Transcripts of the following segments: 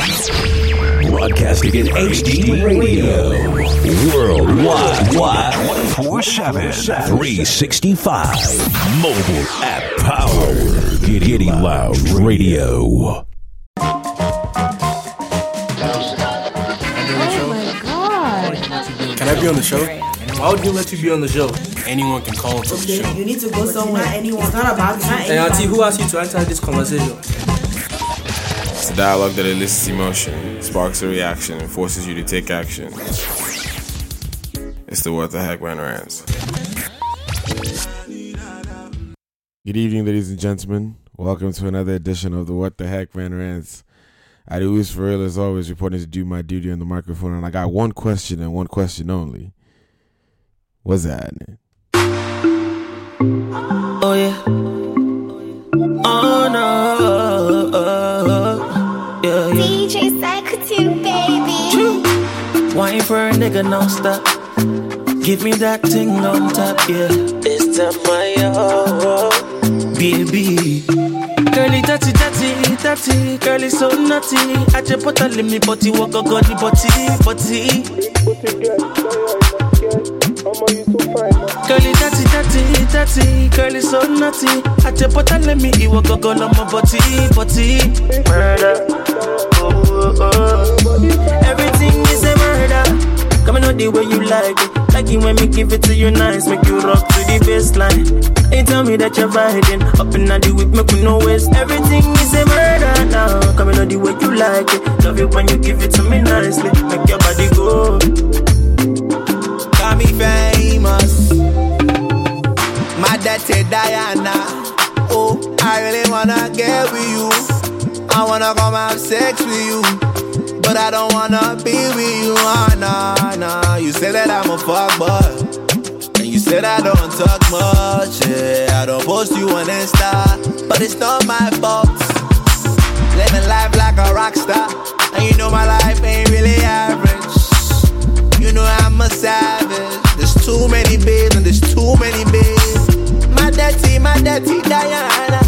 Broadcasting in HD radio. Worldwide. Wide. 247. 365. Mobile app power. Getting Loud Radio. Oh my god. Can I be on the show? Why would you let you be on the show? Anyone can call into the show. you need to go somewhere. Anyone. It's not about not Hey, auntie, who asked you to enter this conversation? Dialogue that elicits emotion, sparks a reaction, and forces you to take action. It's the What the Heck Man Rants. Good evening, ladies and gentlemen. Welcome to another edition of the What the Heck Man Rants. Adios for real as always, reporting to do my duty on the microphone, and I got one question and one question only. What's that? Wine for a nigga non-stop. Give me that thing on top, yeah. It's the fire, baby. Girlie, dirty, dirty, dirty. Girlie, so naughty. I just put a limit, body, walk a godly body, body. Girlie, dirty, dirty, dirty. Girlie, so naughty. I just put a limit, you walk a girl on my body, body. Murder. Oh, oh, oh. Everything is a murder. Coming out the way you like it. Like it when me give it to you nice. Make you rock to the baseline. Ain't tell me that you're riding. Up in the whip, make me no waste. Everything is a murder now. Coming out the way you like it. Love it when you give it to me nicely. Make your body go. Call me famous. My daddy Diana. Oh, I really wanna get with you. I wanna come have sex with you. But I don't wanna be with you. Oh, nah, nah. You say that I'm a fuck boy. And you said I don't talk much. Yeah, I don't post you on Insta. But it's not my fault. Living life like a rock star. And you know my life ain't really average. You know I'm a savage. There's too many babes and there's too many babes. My daddy, my daddy Diana.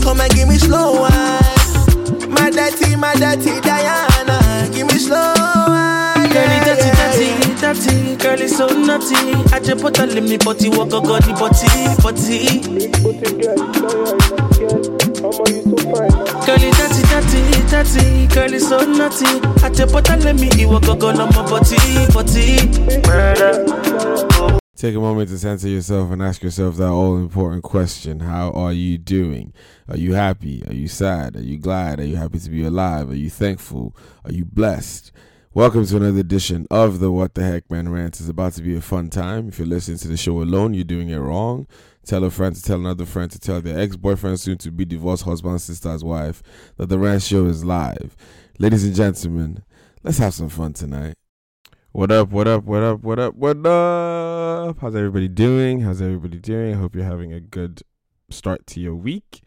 Come and give me slow wine. My daddy, my daddy Diana. Dirty, dirty, dirty. So naughty. I just put a walk a body, dirty, dirty, dirty. So naughty. I just put a you walk a on my body, body. Take a moment to center yourself and ask yourself that all important question How are you doing? Are you happy? Are you sad? Are you glad? Are you happy to be alive? Are you thankful? Are you blessed? Welcome to another edition of the What the Heck Man Rant. It's about to be a fun time. If you're listening to the show alone, you're doing it wrong. Tell a friend to tell another friend to tell their ex boyfriend, soon to be divorced husband, sister's wife, that the rant show is live. Ladies and gentlemen, let's have some fun tonight. What up, what up, what up, what up, what up? How's everybody doing? How's everybody doing? I hope you're having a good start to your week.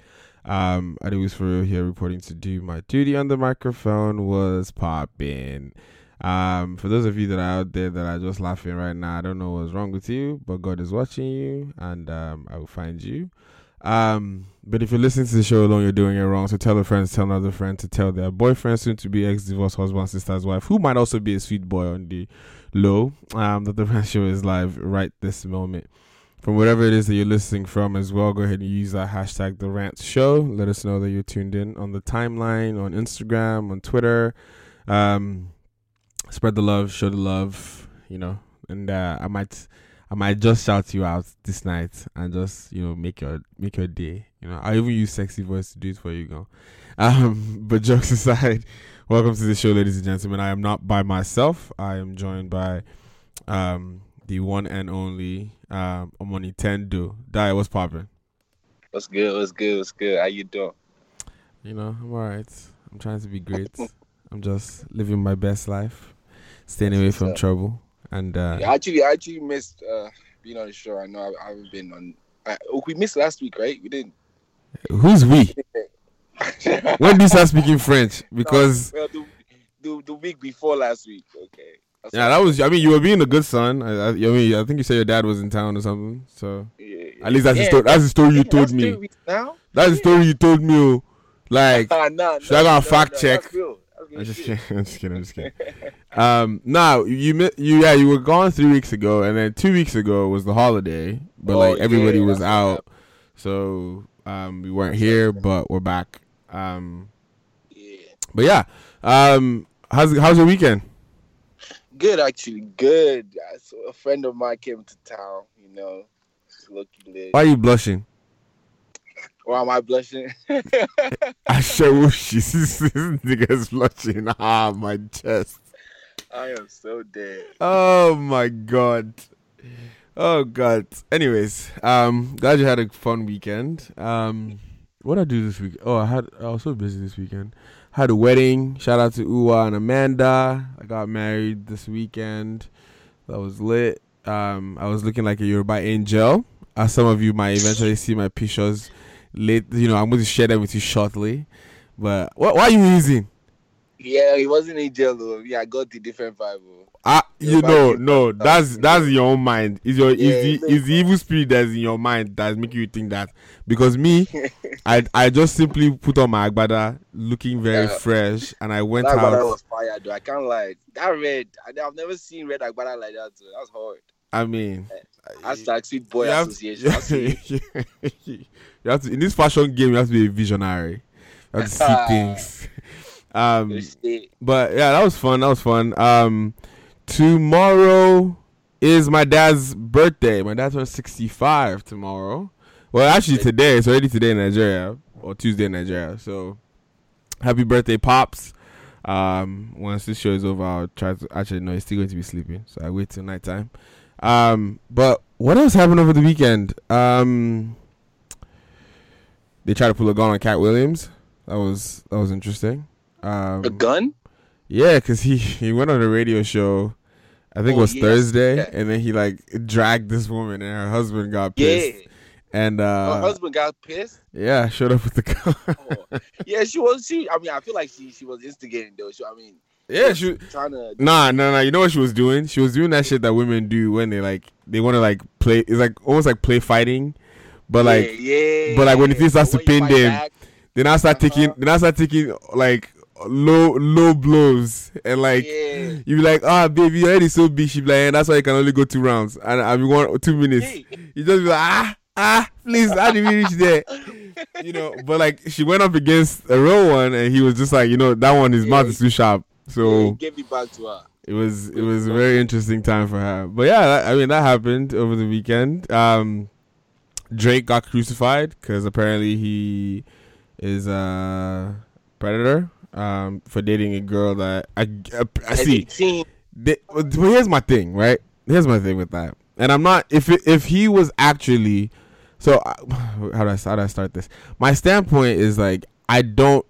Um, for real here reporting to do my duty on the microphone was popping. Um, for those of you that are out there that are just laughing right now, I don't know what's wrong with you, but God is watching you and um, I will find you. Um, but if you're listening to the show alone, you're doing it wrong. So tell a friend, tell another friend to tell their boyfriend, soon to be ex divorced husband, sister's wife, who might also be a sweet boy on the low, um, that the rant show is live right this moment. From whatever it is that you're listening from as well, go ahead and use that hashtag the rant show. Let us know that you're tuned in on the timeline, on Instagram, on Twitter. Um, spread the love, show the love, you know, and uh, I might I might just shout you out this night and just you know make your make your day. You know, I even use sexy voice to do it for you, girl. Um, but jokes aside, welcome to the show, ladies and gentlemen. I am not by myself. I am joined by um the one and only um Omoni Tendo. Die, what's popping? What's good? What's good? What's good? How you doing? You know, I'm alright. I'm trying to be great. I'm just living my best life, staying away from trouble, and uh, Yeah, actually, I actually missed uh, being on the show. I know I, I haven't been on. I, oh, we missed last week, right? We didn't. who's we? When do you start speaking French? Because well, the, the the week before last week. Okay. That's yeah, that was. I mean, you were being a good son. I, I, I mean, I think you said your dad was in town or something. So Yeah, yeah. at least that's the story. That's the story you yeah, told me. now. That's the story you told me. oh. Like, Nah, nah, should I go nah, and fact nah, check? Real. I'm just kidding. I'm just kidding. I'm just kidding. Um, now you you yeah you were gone three weeks ago, and then two weeks ago was the holiday, but Oh, like everybody yeah, was out, so um we weren't here, but we're back. Um, Yeah. but yeah, um, how's how's your weekend? Good, actually. Good. Saw a friend of mine came to town, you know. Lucky lit. Why are you blushing? Why am I blushing? I sure wish this this nigga's blushing. Ah, my chest. I am so dead. Oh my god. Oh god. Anyways, um, glad you had a fun weekend. Um, what I do this week? Oh, I had I was so busy this weekend. Had a wedding. Shout out to Uwa and Amanda. I got married this weekend. That was lit. Um, I was looking like a Yoruba angel. As some of you might eventually see my pictures late. You know, I'm going to share them with you shortly. But what? Why are you using? Yeah, he wasn't in jail though. Yeah, I got the different vibe. Ah, you know, no, that's that's your own mind. Is your Yeah, is the is the evil spirit that's in your mind that's making you think that? Because me, I I just simply put on my agbada, looking very Yeah. fresh, and I went That out. was fire though. I can't lie. That red, I, I've never seen red Agbada like that. Too. That's hard. I mean, Hashtag Sweet Boy you have, Association. you. have to in this fashion game. You have to be a visionary. You have to see things. Um, But yeah, that was fun. That was fun. Um, tomorrow is my dad's birthday. My dad's turns sixty-five tomorrow. Well, actually today. It's already today in Nigeria or Tuesday in Nigeria. So, happy birthday, pops. Um, once this show is over, I'll try to. Actually, no, he's still going to be sleeping, so I wait till nighttime. Um, but what else happened over the weekend? Um, they tried to pull a gun on Katt Williams. That was that was interesting. Um, A gun? yeah, because he, he went on a radio show, I think it Oh, was yes, Thursday, yeah. and then he like dragged this woman, and her husband got pissed. Yeah. And Her uh, husband got pissed. yeah, showed up with the gun. Oh. yeah, she was. She. I mean, I feel like she. She was instigating though. She, I mean, yeah, she. trying to. Nah, nah, nah. You know what she was doing? She was doing that shit that women do when they like they want to like play. It's like almost like play fighting, but like yeah, yeah. but, like, when the thing starts to pin them, back, they now start Uh-huh. taking then I start taking like low low blows and like yeah. you be like ah baby you're already so big she be like eh, that's why you can only go two rounds and I mean one two minutes. Hey. You just be like, ah, ah, please, how did we reach there? You know, but like she went up against a real one, and he was just like, you know, that one, his mouth is too sharp. Yeah, So give it back to her. it was, it was a very interesting time for her. But yeah, I mean, that happened over the weekend. Um, Drake got crucified because apparently he is a predator um, for dating a girl that I, I, I see. They, but here's my thing, right? Here's my thing with that, and I'm not if it, if he was actually so uh, how do I how do I start this? My standpoint is like I don't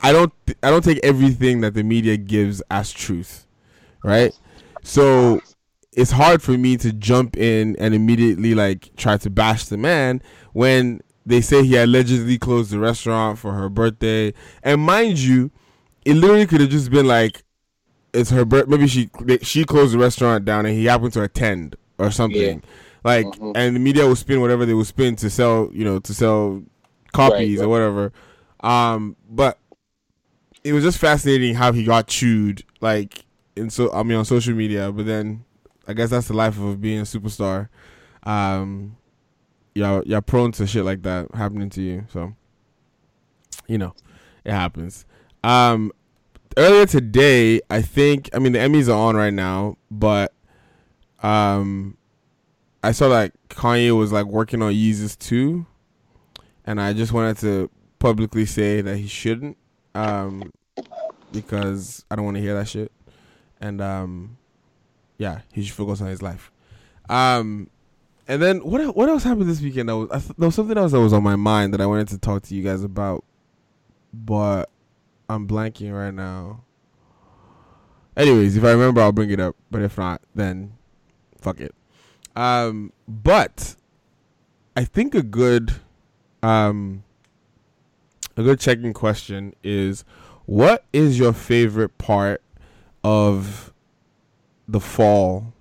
I don't I don't take everything that the media gives as truth, right? So it's hard for me to jump in and immediately like try to bash the man when they say he allegedly closed the restaurant for her birthday. And mind you, it literally could have just been like it's her birth. Maybe she she closed the restaurant down and he happened to attend or something. Like, Mhm. and the media will spin whatever they will spin to sell, you know, to sell copies Right, or whatever. Um, but it was just fascinating how he got chewed, like in so I mean on social media. But then I guess that's the life of being a superstar. Um, you're you're prone to shit like that happening to you. So you know, it happens. Um, earlier today, I think I mean the Emmys are on right now, but um, I saw that Kanye was like working on Yeezus too, and I just wanted to publicly say that he shouldn't, um, because I don't want to hear that shit, and um, yeah, he should focus on his life. Um, and then what what else happened this weekend? That was I th- there was something else that was on my mind that I wanted to talk to you guys about, but I'm blanking right now. Anyways, if I remember, I'll bring it up. But if not, then fuck it. Um, but I think a good, um, a good checking question is, what is your favorite part of the fall?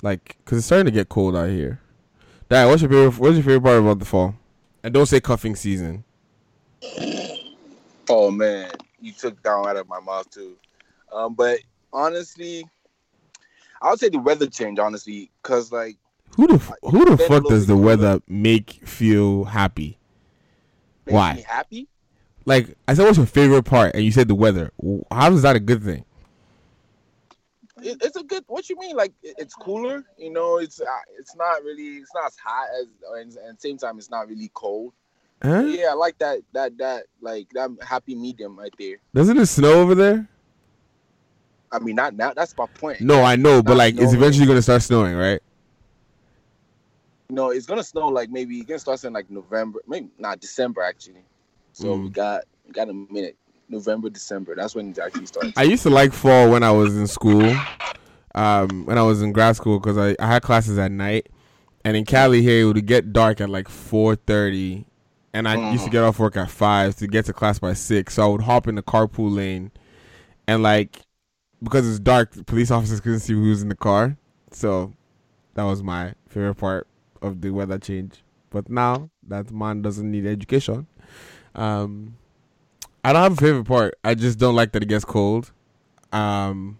Like, cause it's starting to get cold out here. Dad, what's your favorite? What's your favorite part about the fall? And don't say cuffing season. Oh man, you took down out of my mouth too. Um, but honestly, I would say the weather change. Honestly, because like Who the f- who the fuck does the weather make feel happy? Why? me happy. Like I said, what's your favorite part? And you said the weather. How is that a good thing? It, it's a good. What you mean? Like it- it's cooler. You know, it's uh, it's not really. It's not as hot as, and, and same time, it's not really cold. Huh? Yeah, I like that. That that like that happy medium right there. Doesn't it snow over there? I mean, not now. That's my point. No, I know, but Not like it's eventually gonna start snowing, right? No, it's gonna snow like maybe it's gonna start in like November, maybe not December actually. So we Mm. got we got a minute. November, December. That's when it actually starts. I used to like fall when I was in school, um, when I was in grad school, because I, I had classes at night, and in Cali here it would get dark at like four thirty, and I used to get off work at five to get to class by six. So I would hop in the carpool lane, and like because it's dark, police officers couldn't see who was in the car. So that was my favorite part of the weather change. But now that man doesn't need education, um, I don't have a favorite part. I just don't like that it gets cold. Um,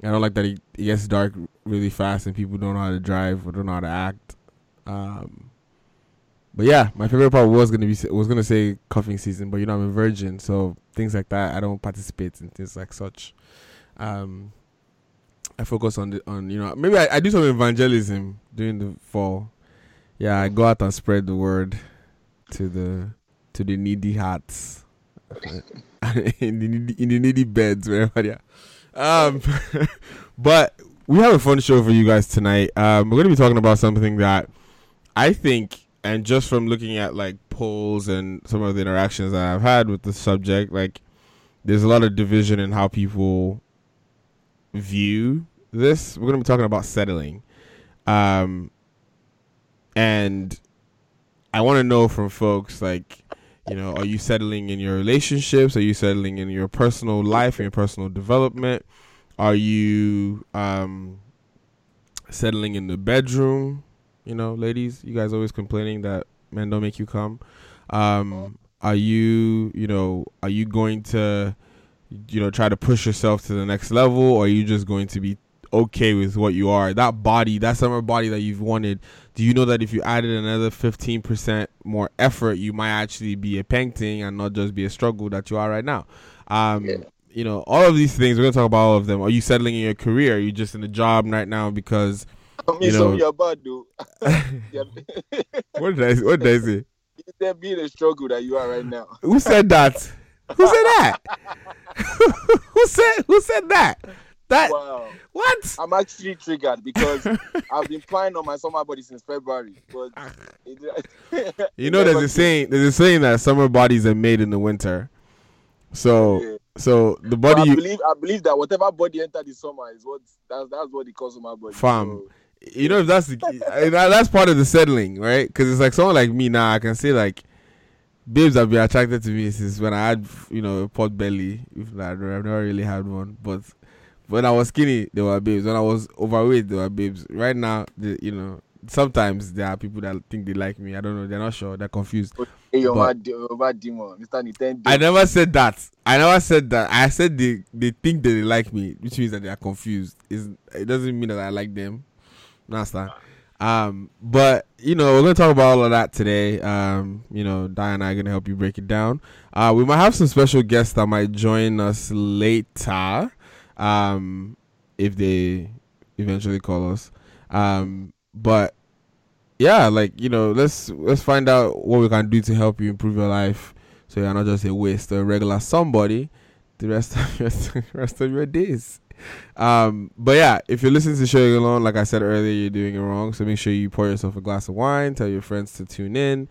I don't like that it, gets dark really fast and people don't know how to drive or don't know how to act. Um, but yeah, my favorite part was gonna be was gonna say cuffing season, but you know I'm a virgin, so things like that I don't participate in things like such. Um, I focus on the on you know maybe I, I do some evangelism during the fall. Yeah, I go out and spread the word to the to the needy hearts in the needy, beds wherever they are. Um, but we have a fun show for you guys tonight. Um, we're going to be talking about something that I think, and just from looking at like polls and some of the interactions that I've had with the subject, like there's a lot of division in how people view this. We're going to be talking about settling. Um, and I want to know from folks like, you know, are you settling in your relationships? Are you settling in your personal life, and your personal development? Are you um, settling in the bedroom? You know, ladies, you guys always complaining that men don't make you come. Um, are you, you know, are you going to, you know, try to push yourself to the next level, or are you just going to be okay with what you are? That body, that summer body that you've wanted, do you know that if you added another 15% more effort, you might actually be a painting and not just be a struggle that you are right now? Um, You know, all of these things, we're going to talk about all of them. Are you settling in your career? Are you just in a job right now because, I mean, you know, of your bad. Yeah. what did I, what did I say? You said be the struggle that you are right now. Who said that? Who said that? who said who said that? That Wow. what? I'm actually triggered because I've been planning on my summer body since February. But ah. it, You know, there's a saying. There's a saying that summer bodies are made in the winter. So, Yeah. so the body I believe I believe that whatever body entered the summer is what that's that's what they call summer body. Fam. So, you know if that's the that's part of the settling, right? Because it's like someone like me now, I can say like, babes have been attracted to me since when I had you know a pot belly. If not, I've never really had one, but when I was skinny, there were babes. When I was overweight, there were babes. Right now, the, you know, sometimes there are people that think they like me. I don't know. They're not sure. They're confused. hey, you're But- mad demon, Mr. Nintendo. I never said that. I never said that. I said they they think that they like me, which means that they are confused. Is it doesn't mean that I like them. Understand? Um, but you know, we're gonna talk about all of that today. Um, you know, Di and I are gonna help you break it down. Uh, we might have some special guests that might join us later. Um, if they eventually call us. Um, but yeah, like you know, let's let's find out what we can do to help you improve your life, so you're not just a waste a regular somebody the rest of your rest of your days. Um, but yeah, if you're listening to the show alone, like I said earlier, you're doing it wrong. So make sure you pour yourself a glass of wine. Tell your friends to tune in.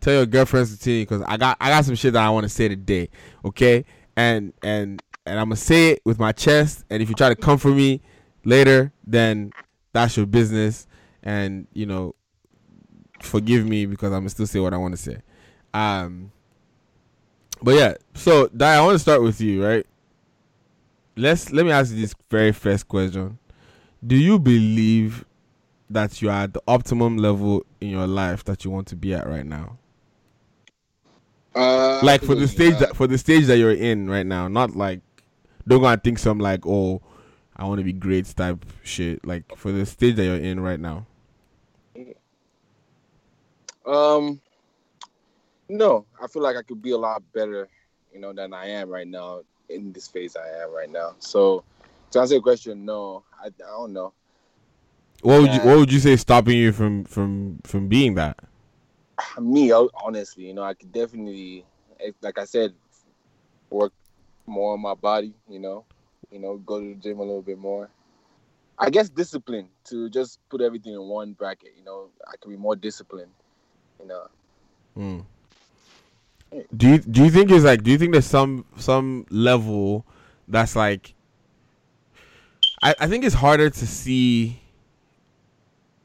Tell your girlfriends to tune in because I got I got some shit that I want to say today. Okay, and and and I'm gonna say it with my chest. And if you try to come for me later, then that's your business. And you know, forgive me because I'm gonna still say what I want to say. Um, but yeah, so Di, I want to start with you, right? Let's let me ask you this very first question. Do you believe that you are at the optimum level in your life that you want to be at right now? Uh, like for the stage that for the stage that you're in right now, not like don't go and think some like oh I want to be great type shit. Like for the stage that you're in right now. Um, no, I feel like I could be a lot better, you know, than I am right now in this phase I am right now. So to answer your question, no, I, I don't know. What would you What would you say stopping you from from from being that? Me, honestly, you know, I could definitely, like I said, work more on my body. You know, you know, go to the gym a little bit more. I guess discipline to just put everything in one bracket. You know, I can be more disciplined. You know. Mm. Do you do you think it's like do you think there's some some level that's like I, I think it's harder to see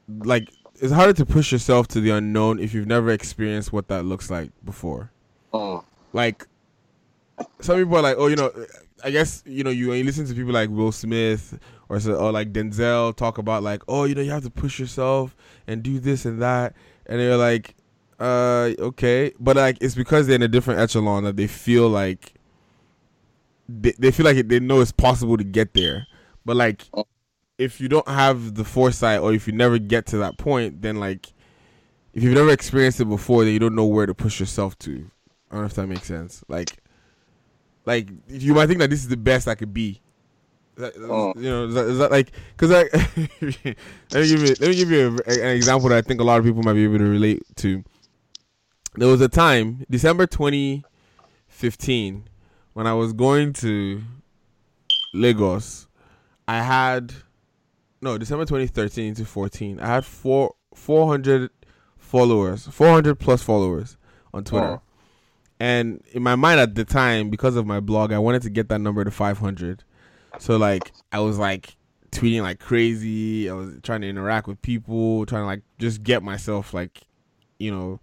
like it's harder to push yourself to the unknown if you've never experienced what that looks like before. Oh. Like some people are like, oh, you know, I guess you know you when you listen to people like Will Smith or so, or like Denzel talk about like, oh, you know, you have to push yourself and do this and that, and they're like, uh, okay, but like it's because they're in a different echelon that they feel like they, they feel like they know it's possible to get there, but like if you don't have the foresight or if you never get to that point, then like if you've never experienced it before, then you don't know where to push yourself to. I don't know if that makes sense. Like, like you might think that this is the best I could be. That- oh. You know, is that, is that like because I let me give you let me give you a, an example that I think a lot of people might be able to relate to. There was a time, December 2015, when I was going to Lagos. I had no December 2013 to 14. I had four 400 followers, 400 plus followers on Twitter. Oh. And in my mind at the time, because of my blog, I wanted to get that number to 500. So like I was like tweeting like crazy. I was trying to interact with people, trying to like just get myself like, you know,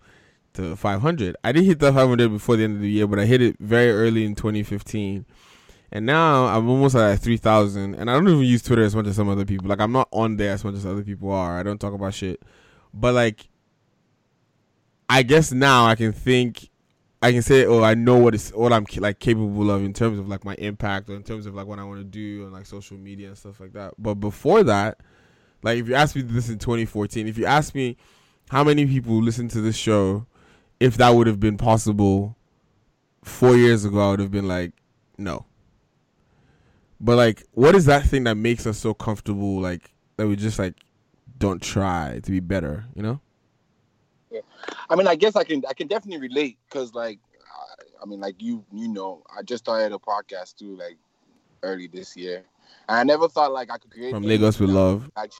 to 500. I didn't hit the 500 before the end of the year, but I hit it very early in 2015. And now I'm almost at 3,000. And I don't even use Twitter as much as some other people. Like I'm not on there as much as other people are. I don't talk about shit. But like, I guess now I can think I can say, oh, I know what is what I'm like capable of in terms of like my impact or in terms of like what I want to do on like social media and stuff like that. But before that, like if you ask me this in 2014, if you ask me how many people listen to this show, if that would have been possible four years ago, I would have been like, no. But like, what is that thing that makes us so comfortable? Like that we just like don't try to be better, you know? I mean, I guess I can I can definitely relate because like I, I mean, like you you know, I just started a podcast too, like early this year, and I never thought like I could create From Lagos with Love. Actually,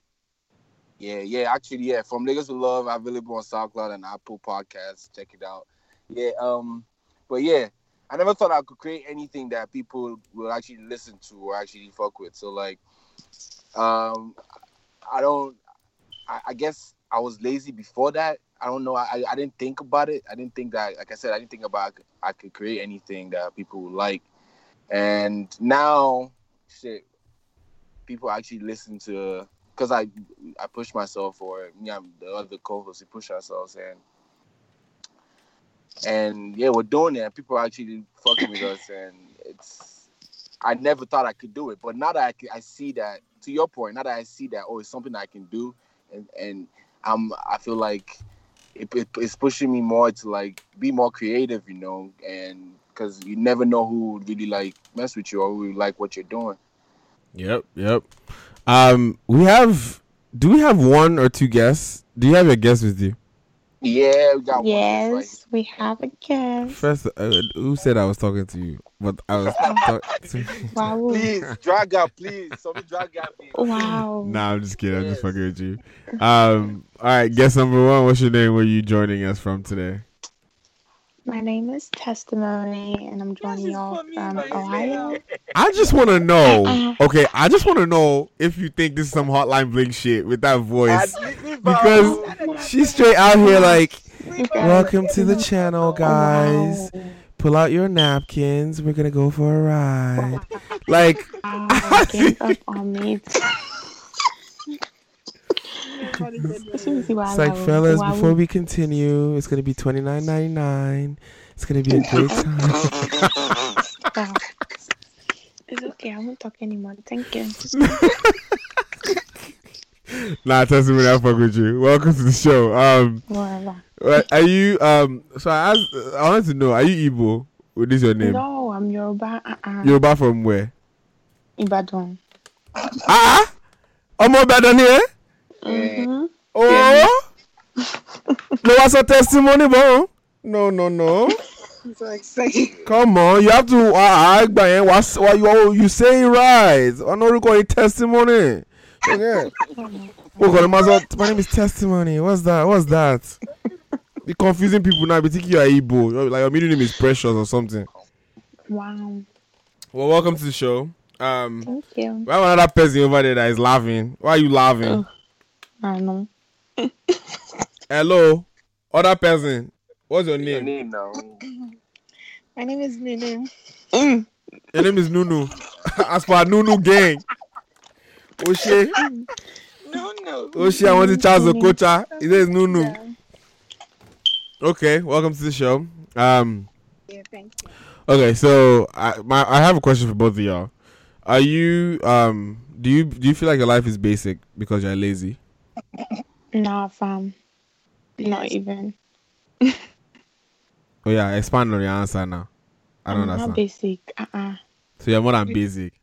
yeah, yeah, actually, yeah, from Lagos with Love, available on SoundCloud and Apple Podcasts. Check it out. Yeah, um, but yeah, I never thought I could create anything that people will actually listen to or actually fuck with. So like, um, I don't. I, I guess I was lazy before that. I don't know. I, I didn't think about it. I didn't think that, like I said, I didn't think about I could create anything that people would like. And now, shit, people actually listen to because I I push myself or me and the other co-hosts we push ourselves and and yeah, we're doing it. People are actually fucking with us, and it's I never thought I could do it, but now that I, I see that, to your point, now that I see that, oh, it's something I can do, and and I'm I feel like it, it- it's pushing me more to like be more creative, you know, and because you never know who would really like mess with you or who would like what you're doing. Yep, yep. Um, we have. Do we have one or two guests? Do you have a guest with you? Yeah, we got Yes, we have a guest. First, uh, who said I was talking to you? But I was talking. to Wow. Please, drag out, please. Somebody drag out, please. Wow. Nah, I'm just kidding. I'm just fucking with you. Um, all right, guest number one. What's your name? Where are you joining us from today? My name is Testimony, and I'm joining y'all from Ohio. I just want to know. Uh-uh. Okay, I just want to know if you think this is some hotline bling shit with that voice, because she's straight out here like, "Welcome to the channel, guys. Pull out your napkins. We're gonna go for a ride." Like, oh, Wow, gang up on me. It's like, fellas, before we continue, it's gonna be twenty nine ninety nine. It's gonna be a great time. It's okay. I won't talk anymore. Thank you. nah, testimony, I fuck with you. Welcome to the show. Um, Whatever. are you um? So I asked, I wanted to know, are you Igbo? What is your name? No, I'm Yoruba. Uh-uh. Yoruba from where? Ibadan. Ah, ọmọ Ìbàdàn ni ẹ́? Mm-hmm. Oh, no, what's a testimony, bro? No, no, no. Come on, you have to. Ah, ah, gbà yẹn wá s- wá you you say it right. Ọ̀nà orúkọ yìí testimony. Okay. Oh God, my my name is testimony. What's that? What's that? Be confusing people now. Be thinking you are Igbo. You're- Like your middle name is Precious or something. Wow. Well, welcome to the show. Um, Thank you. we have another person over there that is laughing. Why are you laughing? Ugh. I don't know. Hello, other person. What's your Your name? name now. My name is Nunu. Your name is Nunu. As for our Nunu gang. Oshe. No, no. Oshe, I want to Charles Nunu. Okocha. He says Nunu. Yeah. Okay, welcome to the show. Um, Yeah, thank you. okay, so I my I have a question for both of y'all. Are you um do you do you feel like your life is basic because you're lazy? Nah, fam. Not even. Oh yeah, expand on your answer now. I don't I'm understand. not basic. Uh-uh. So you're more than basic.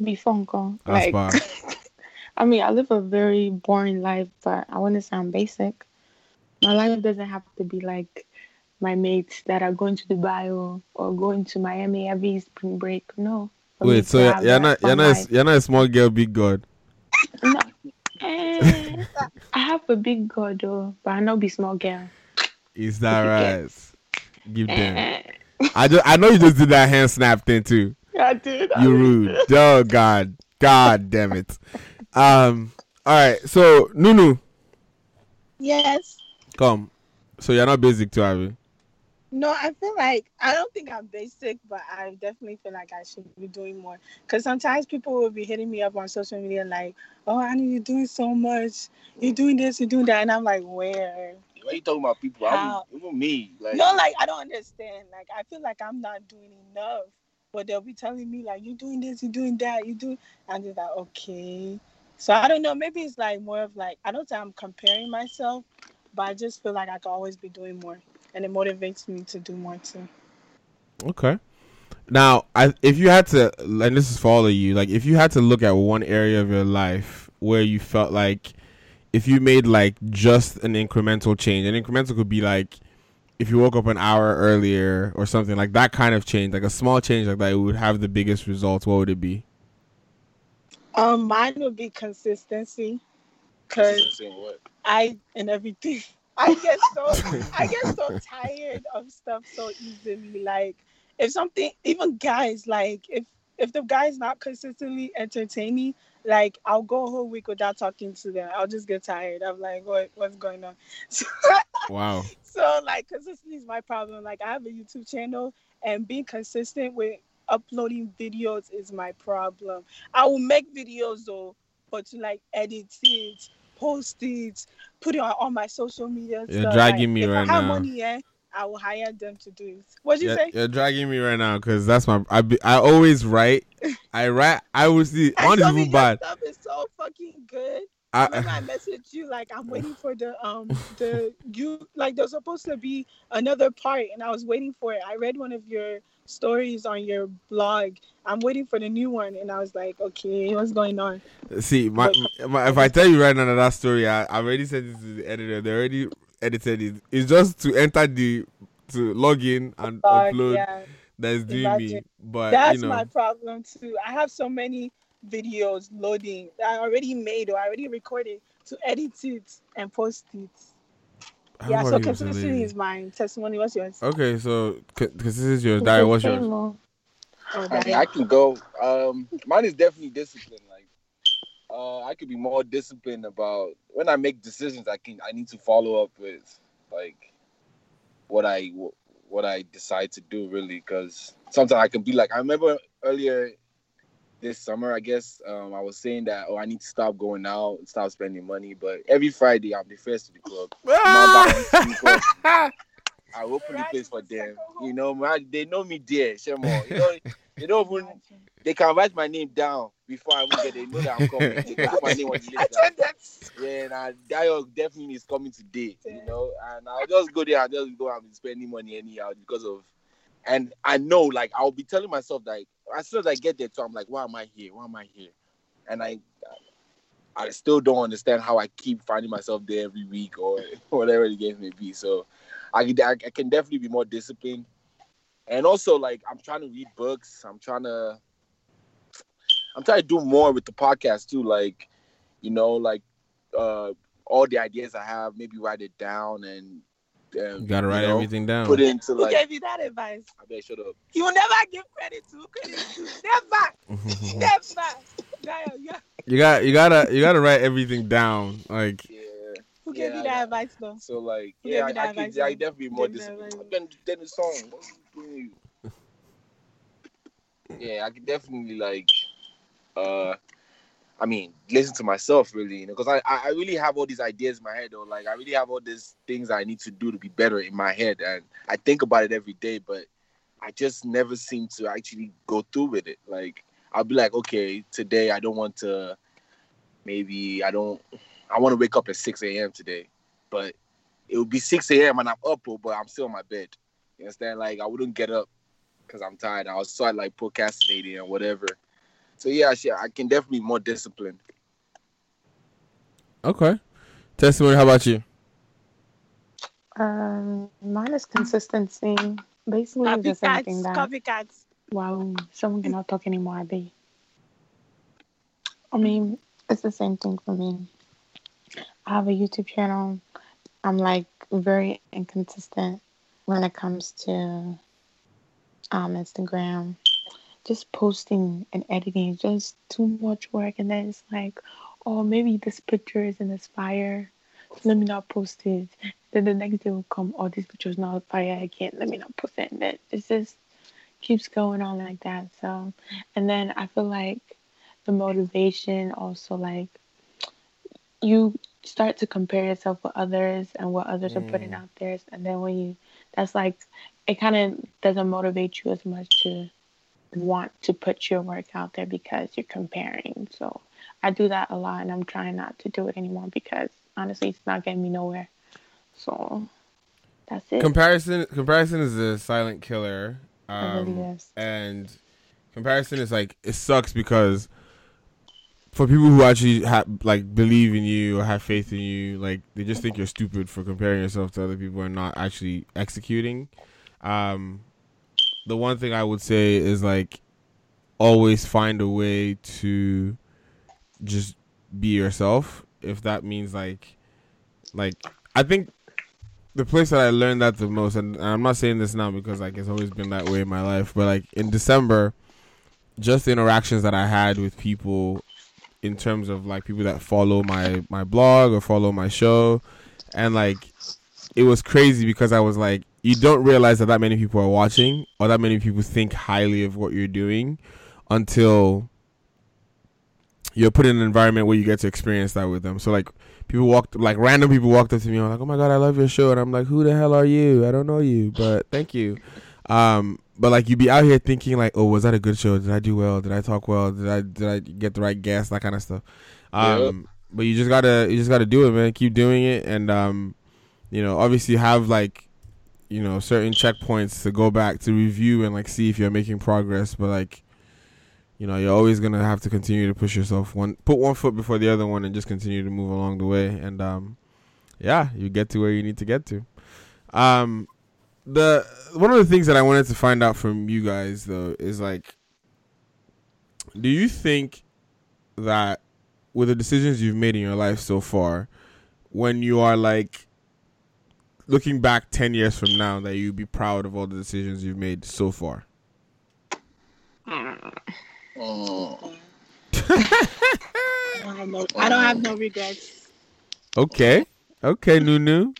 Before uncle. That's Like. I mean, I live a very boring life, but I want to sound basic. My life doesn't have to be like my mates that are going to Dubai or, or going to Miami every spring break. No. Wait, so you're, you're not you're fun not a, you're not a small girl, big god. No. Eh, I have a big god though, but I know be small girl. Is that Okay. right? Give them. Eh, I just I know you just did that hand snap thing too. I did. You rude. Oh God. God damn it. Um all right, so Nunu, Yes. come. So you're not basic too, are you? No, I feel like I don't think I'm basic, but I definitely feel like I should be doing more. Because sometimes people will be hitting me up on social media like, "Oh, I know you're doing so much. You're doing this, you're doing that," and I'm like, "Where?" Why you talking about people? I'm, How? even me. Like, No, like I don't understand. Like I feel like I'm not doing enough, but they'll be telling me like, "You're doing this, you're doing that, you do." I'm just like, okay. So I don't know. Maybe it's like more of like I don't think I'm comparing myself, but I just feel like I could always be doing more, and it motivates me to do more too. Okay. Now, I if you had to, and this is for all of you, like if you had to look at one area of your life where you felt like if you made like just an incremental change, an incremental could be like if you woke up an hour earlier or something like that kind of change, like a small change like that, it would have the biggest results. What would it be? Um, mine would be consistency, cause saying what? I and everything. I get so I get so tired of stuff so easily. Like if something, even guys, like if if the guy's not consistently entertaining, like I'll go a whole week without talking to them. I'll just get tired. I'm like, what what's going on? So, Wow. so like consistency is my problem. Like I have a YouTube channel and being consistent with uploading videos is my problem. I will make videos though, but to like edit it, post it, put it on all my social media. You're dragging Like, me right I now. money, eh, I will hire them to do it. What'd you You're, say? you're dragging me right now because that's my. I be, I always write. I write. I will see. I One is told me even your bad. stuff is so fucking good. I- Remember I messaged you like I'm waiting for the um the you like there's supposed to be another part and I was waiting for it. I read one of your stories on your blog. I'm waiting for the new one and I was like, okay, what's going on? See, my, my if I tell you right now that, story, I, I already sent it to the editor. They already edited it. It's just to enter the to log in and Blog, upload. yeah. That's doing me. But That's you know, my problem too. I have so many videos loading that I already made or I already recorded to edit it and post it. How yeah, so you, Mr. consistency is mine. Testimony, what's yours? okay. So because this is yours, It's Diary. What's yours? oh. Oh, I, mean, I can go. Um, mine is definitely discipline. Like, uh, I could be more disciplined about when I make decisions. I can. I need to follow up with like what I what I decide to do really, because sometimes I can be like. I remember earlier this summer, I guess. Um, I was saying that oh, I need to stop going out, and stop spending money. But every Friday, I'm the first to the club. I open the place for them. You know, man, they know me there, Shemo. You know, they don't even they can write my name down before I even get there. They know that I'm coming. They can put my name on the list. Yeah, and Dio definitely is coming today. You know, and I'll just go there and just go and be spending money anyhow because of and I know like I'll be telling myself like as soon as I get there, so I'm like, why am I here? Why am I here? And I I still don't understand how I keep finding myself there every week or whatever the case may be. So I, I, I can definitely be more disciplined. And also like I'm trying to read books. I'm trying to I'm trying to do more with the podcast too. Like, you know, like uh all the ideas I have, maybe write it down and um, You gotta write know, everything down. Put it into Who gave you that advice? I bet shut up. You will never give credit to who credit is due. Never. Never. Yeah. You got you gotta you gotta write everything down. Like Who gave Yeah, you that advice though? So like, Who yeah, I, I that can, advice, I definitely be more Who gave you that disciplined. Then, then the song. What's doing you? Yeah, I can definitely like, uh, I mean, listen to myself really, you know, because I, I really have all these ideas in my head, or Like, I really have all these things I need to do to be better in my head, and I think about it every day, but I just never seem to actually go through with it. Like, I'll be like, okay, today I don't want to. Maybe I don't. I want to wake up at six a.m. today, but it would be 6 a.m. and I'm up, oh, but I'm still on my bed. You understand? Like I wouldn't get up because I'm tired. I was start like procrastinating and whatever. So yeah, shit, I can definitely be more disciplined. Okay. Testimony, how about you? Um, mine is consistency. Basically, it's the same thing that. Copycats. Wow, someone cannot talk anymore, Abby. I mean, it's the same thing for me. I have a YouTube channel. I'm like very inconsistent when it comes to um Instagram. Just posting and editing is just too much work, and then it's like, oh, maybe this picture isn't as fire. Let me not post it. Then the next day will come, oh, this picture is not fire again. Let me not post it. And then it's just keeps going on like that. So, and then I feel like the motivation also like you start to compare yourself with others and what others are putting Mm. out there, and then when you, that's like, it kind of doesn't motivate you as much to want to put your work out there because you're comparing. So I do that a lot, and I'm trying not to do it anymore because honestly, it's not getting me nowhere. So that's it. Comparison comparison is a silent killer. It really Um, and comparison is like it sucks because for people who actually have like believe in you or have faith in you, like they just think you're stupid for comparing yourself to other people and not actually executing. Um, the one thing I would say is like always find a way to just be yourself. If that means like, like I think the place that I learned that the most, and, and I'm not saying this now because like it's always been that way in my life, but like in December, just the interactions that I had with people in terms of like people that follow my my blog or follow my show, and like it was crazy because I was like, you don't realize that that many people are watching or that many people think highly of what you're doing until you're put in an environment where you get to experience that with them. So like people walked like random people walked up to me and like, "Oh my god, I love your show," and I'm like, "Who the hell are you? I don't know you, but thank you." Um, but like you'd be out here thinking like, "Oh, was that a good show? Did I do well? Did I talk well? Did I did I get the right guest? That kind of stuff." Um, but you just gotta you just gotta do it, man. Keep doing it, and um, you know, obviously have like you know certain checkpoints to go back to review and like see if you're making progress. But like you know, you're always gonna have to continue to push yourself one put one foot before the other one and just continue to move along the way and um yeah, you get to where you need to get to. Um the one of the things that I wanted to find out from you guys though is like do you think that with the decisions you've made in your life so far, when you are like looking back 10 years from now that you'd be proud of all the decisions you've made so far? I don't have no, I don't have no regrets. Okay. Okay, Nunu.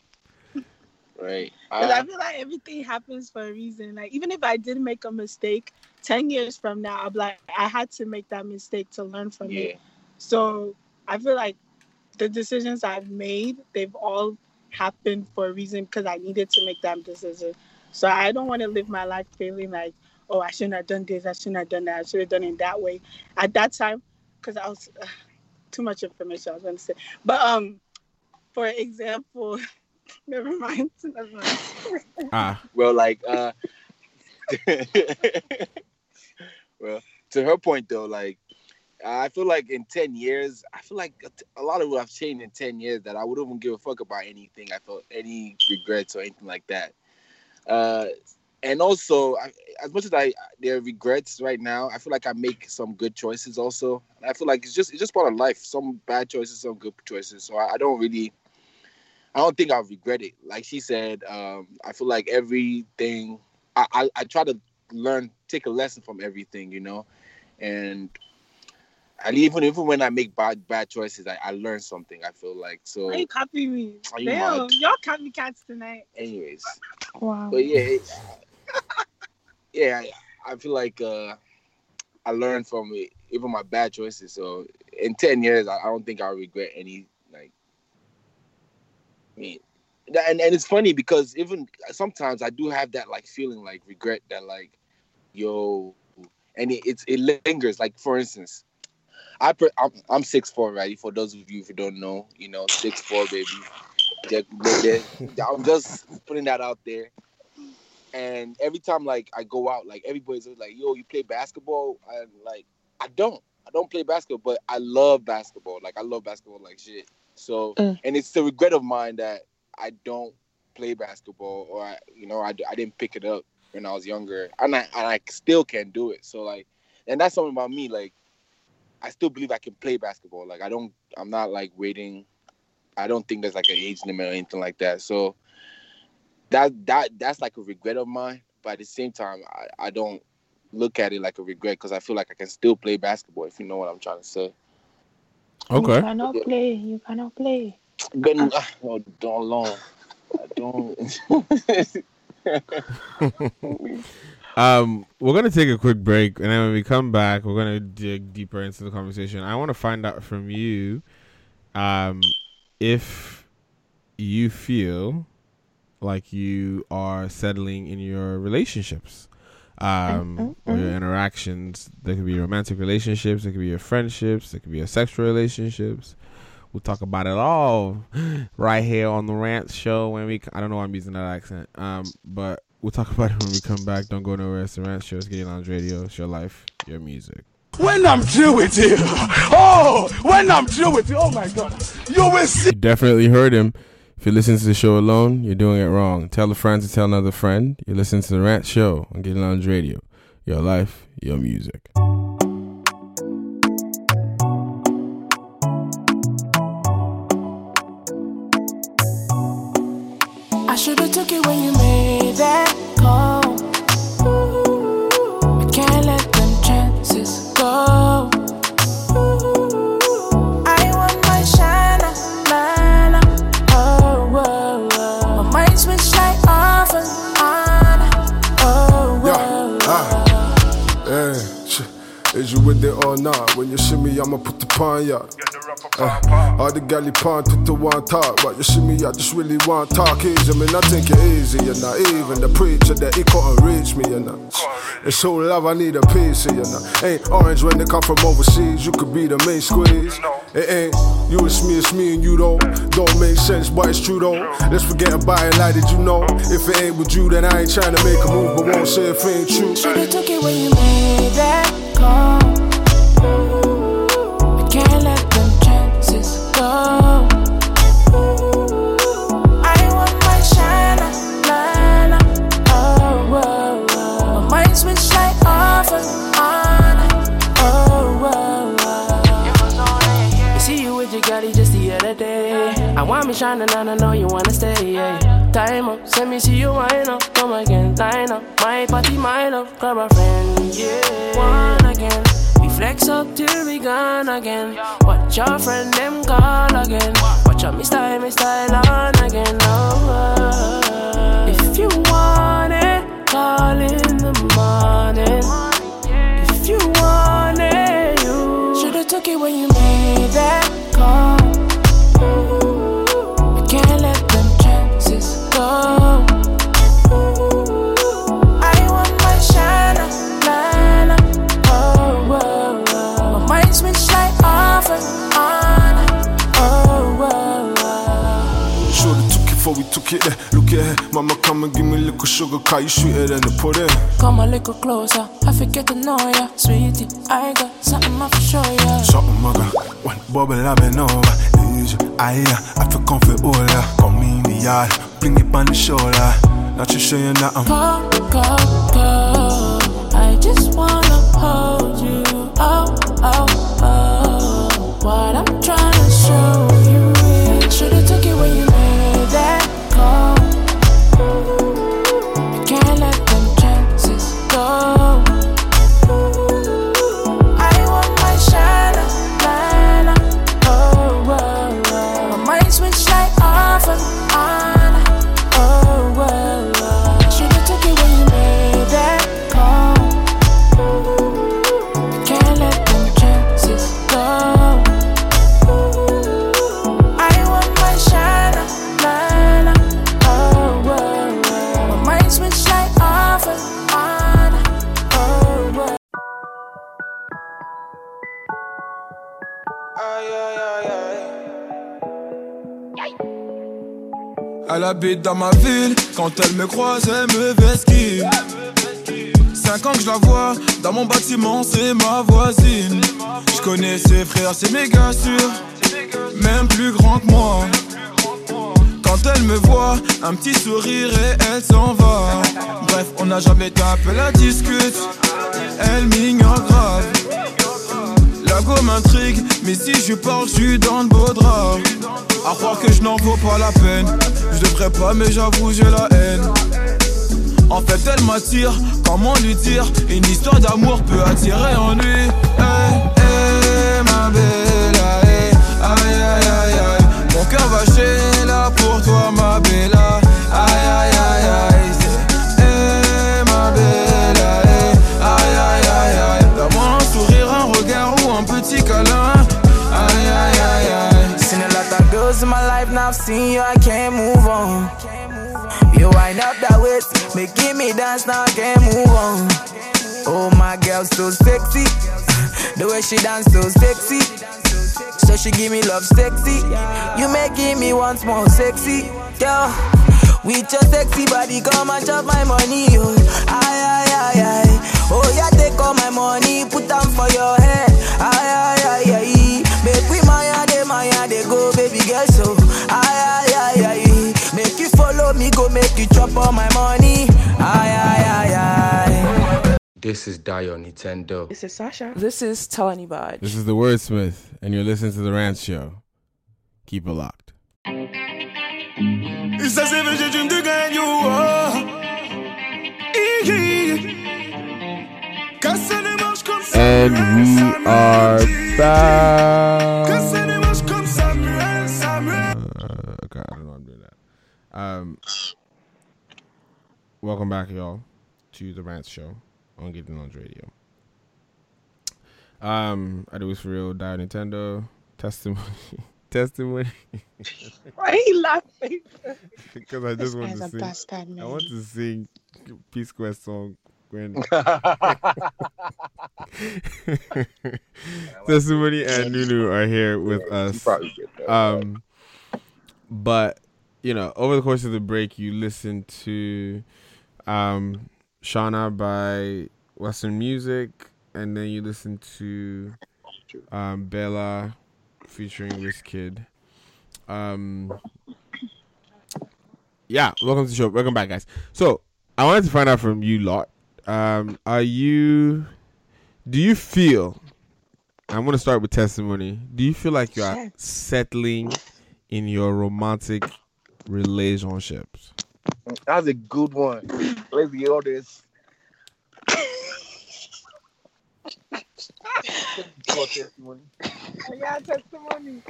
Right. Because I feel like everything happens for a reason. Like even if I did make a mistake ten years from now, I'm like, I had to make that mistake to learn from Yeah. it. So I feel like the decisions I've made, they've all happened for a reason because I needed to make that decision. So I don't want to live my life feeling like, oh, I shouldn't have done this, I shouldn't have done that, I should have done it that way. At that time, because I was too much information I was gonna say. But um, for example, never mind. Never mind. Ah, well, like, uh, well, to her point though, like, I feel like in ten years, I feel like a lot of what I've changed in ten years that I wouldn't even give a fuck about anything. I felt any regrets or anything like that. Uh, and also, I, as much as I there are regrets right now, I feel like I make some good choices also. I feel like it's just it's just part of life. Some bad choices, some good choices. So I, I don't really, I don't think I'll regret it. Like she said, um, I feel like everything. I, I I try to learn, take a lesson from everything, you know, and. And even even when I make bad bad choices, I, I learn something. I feel like so. Why you copy me? Are you Damn, mad? y'all copycats tonight. Anyways, Wow. but yeah, it- yeah, I, I feel like uh, I learned from it, even my bad choices. So in ten years, I, I don't think I'll regret any. Like, I mean, and and it's funny because even sometimes I do have that like feeling like regret that like, yo, and it, it's it lingers. Like for instance. I pre- I'm, I'm six four, right? For those of you who don't know, you know, six four, baby. I'm just putting that out there. And every time like I go out, like everybody's like, "Yo, you play basketball?" And like, I don't. I don't play basketball, but I love basketball. Like I love basketball like shit. So, Mm. and it's a regret of mine that I don't play basketball, or I, you know, I, I didn't pick it up when I was younger, and I and I still can't do it. So like, and that's something about me. Like, I still believe I can play basketball. Like I don't, I'm not like waiting. I don't think there's like an age limit or anything like that. So that that that's like a regret of mine. But at the same time, I, I don't look at it like a regret because I feel like I can still play basketball. If you know what I'm trying to say. Okay. You cannot play. You cannot play. But no, oh, don't long. I don't. Um, we're gonna take a quick break, and then when we come back, we're gonna dig deeper into the conversation. I want to find out from you, um, if you feel like you are settling in your relationships, um, or your interactions. There could be romantic relationships, there could be your friendships, there could be your sexual relationships. We'll talk about it all right here on the Rant Show. When we, I don't know why I'm using that accent, um, but we'll talk about it when we come back. Don't go nowhere. It's the Rant Show. It's Getting Lounge Radio. It's your life, your music. When I'm through with you, oh, when I'm through with you, oh my God, you will see. You definitely heard him. If you listen to the show alone, you're doing it wrong. Tell a friend to tell another friend. You listen to the Rant Show on Getting Lounge Radio. Your life, your music. With it or not? When you shimmy, I'ma put the pawn ya. Uh, all the galley pawn to the one talk, but you see me, I just really want talk easy. I mean, I think it easy, you know. Even the preacher that he couldn't reach me, you know. It's so love, I need a piece of you know. Ain't orange when they come from overseas, you could be the main squeeze. It ain't you, it's me, it's me and you though. Don't make sense, but it's true though. Let's forget about it, like did you know? If it ain't with you, then I ain't trying to make a move, but won't say if it ain't true. Should've took it when you made that call. I can't let them chances go. me shining and I know you wanna stay, yeah. Time up, send me see you wine up, come again, line up. My party, my love, grab a friend, yeah. One again, we flex up till we gone again. Watch your friend them call again. Watch out me style, me style on again. Oh, oh. If you want it, call in the morning. If you want it, you should've took it when you made that call. Before we took it there. Look at her, eh. mama come and give me a little sugar, car you sweeter than the pudding. Come a little closer, I forget to know ya, sweetie. I got something I for show ya. Something I got, one bubble I've been over. Easy, I, eh, I feel comfortable. Come in the yard, bring it on the shoulder. Not you saying that I'm Go, go, go. I just wanna Elle habite dans ma ville, quand elle me croise, elle me vesquille. Cinq ans que je la vois, dans mon bâtiment, c'est ma voisine. Je connais ses frères, c'est méga sûr, même plus grand que moi. Quand elle me voit, un petit sourire et elle s'en va. Bref, on n'a jamais tapé la discute, elle m'ignore grave. La go m'intrigue, mais si je parle, je suis dans le beau drap. À croire que je n'en vaux pas la peine. Je devrais pas, mais j'avoue, j'ai la haine. En fait, elle m'attire, comment lui dire? Une histoire d'amour peut attirer en lui. Hey, hey, ma belle, hey, aïe, aïe, aïe, aïe. Mon cœur va chez là pour toi, ma bella. Seen you, I can't move on. You wind up that waist, making me dance, now I can't move on. Oh, my girl, so sexy. The way she dance, so sexy. So she give me love, sexy. You making me once more sexy, girl. With your sexy body, come and chop my money, oh. Aye, aye, aye, aye. Oh, yeah, take all my money, put them for your head. Aye, aye, aye, aye. Make we maya, de maya, they go, baby girl, so. Aye, aye, aye, aye. Make you follow me, go make you chop all my money. Aye, aye, aye, aye. This is Dio Nintendo. This is Sasha. This is Tony Bodge. This is the Wordsmith, and you're listening to the Rant Show. Keep it locked. Ça c'est vrai, j'ai de gagner, oh. Iggy. Casse les manches comme ça. And we are back. Welcome back, y'all, to the Rant Show on Getting On Radio. Um, I do this for real. Dio Nintendo testimony, testimony. Why are you laughing? because I This just want to a sing. bastard, I man. want to sing P Square song when testimony and Nunu are here with us. probably get that. Um, but you know, over the course of the break, you listen to um Shauna by Western Music, and then you listen to um Bella featuring Wizkid. Um, yeah, welcome to the show. Welcome back, guys. So I wanted to find out from you lot. Um, are you? Do you feel? I'm gonna start with testimony. Do you feel like you are settling in your romantic relationships? That's a good one. Let's get all this. Got testimony. I got testimony.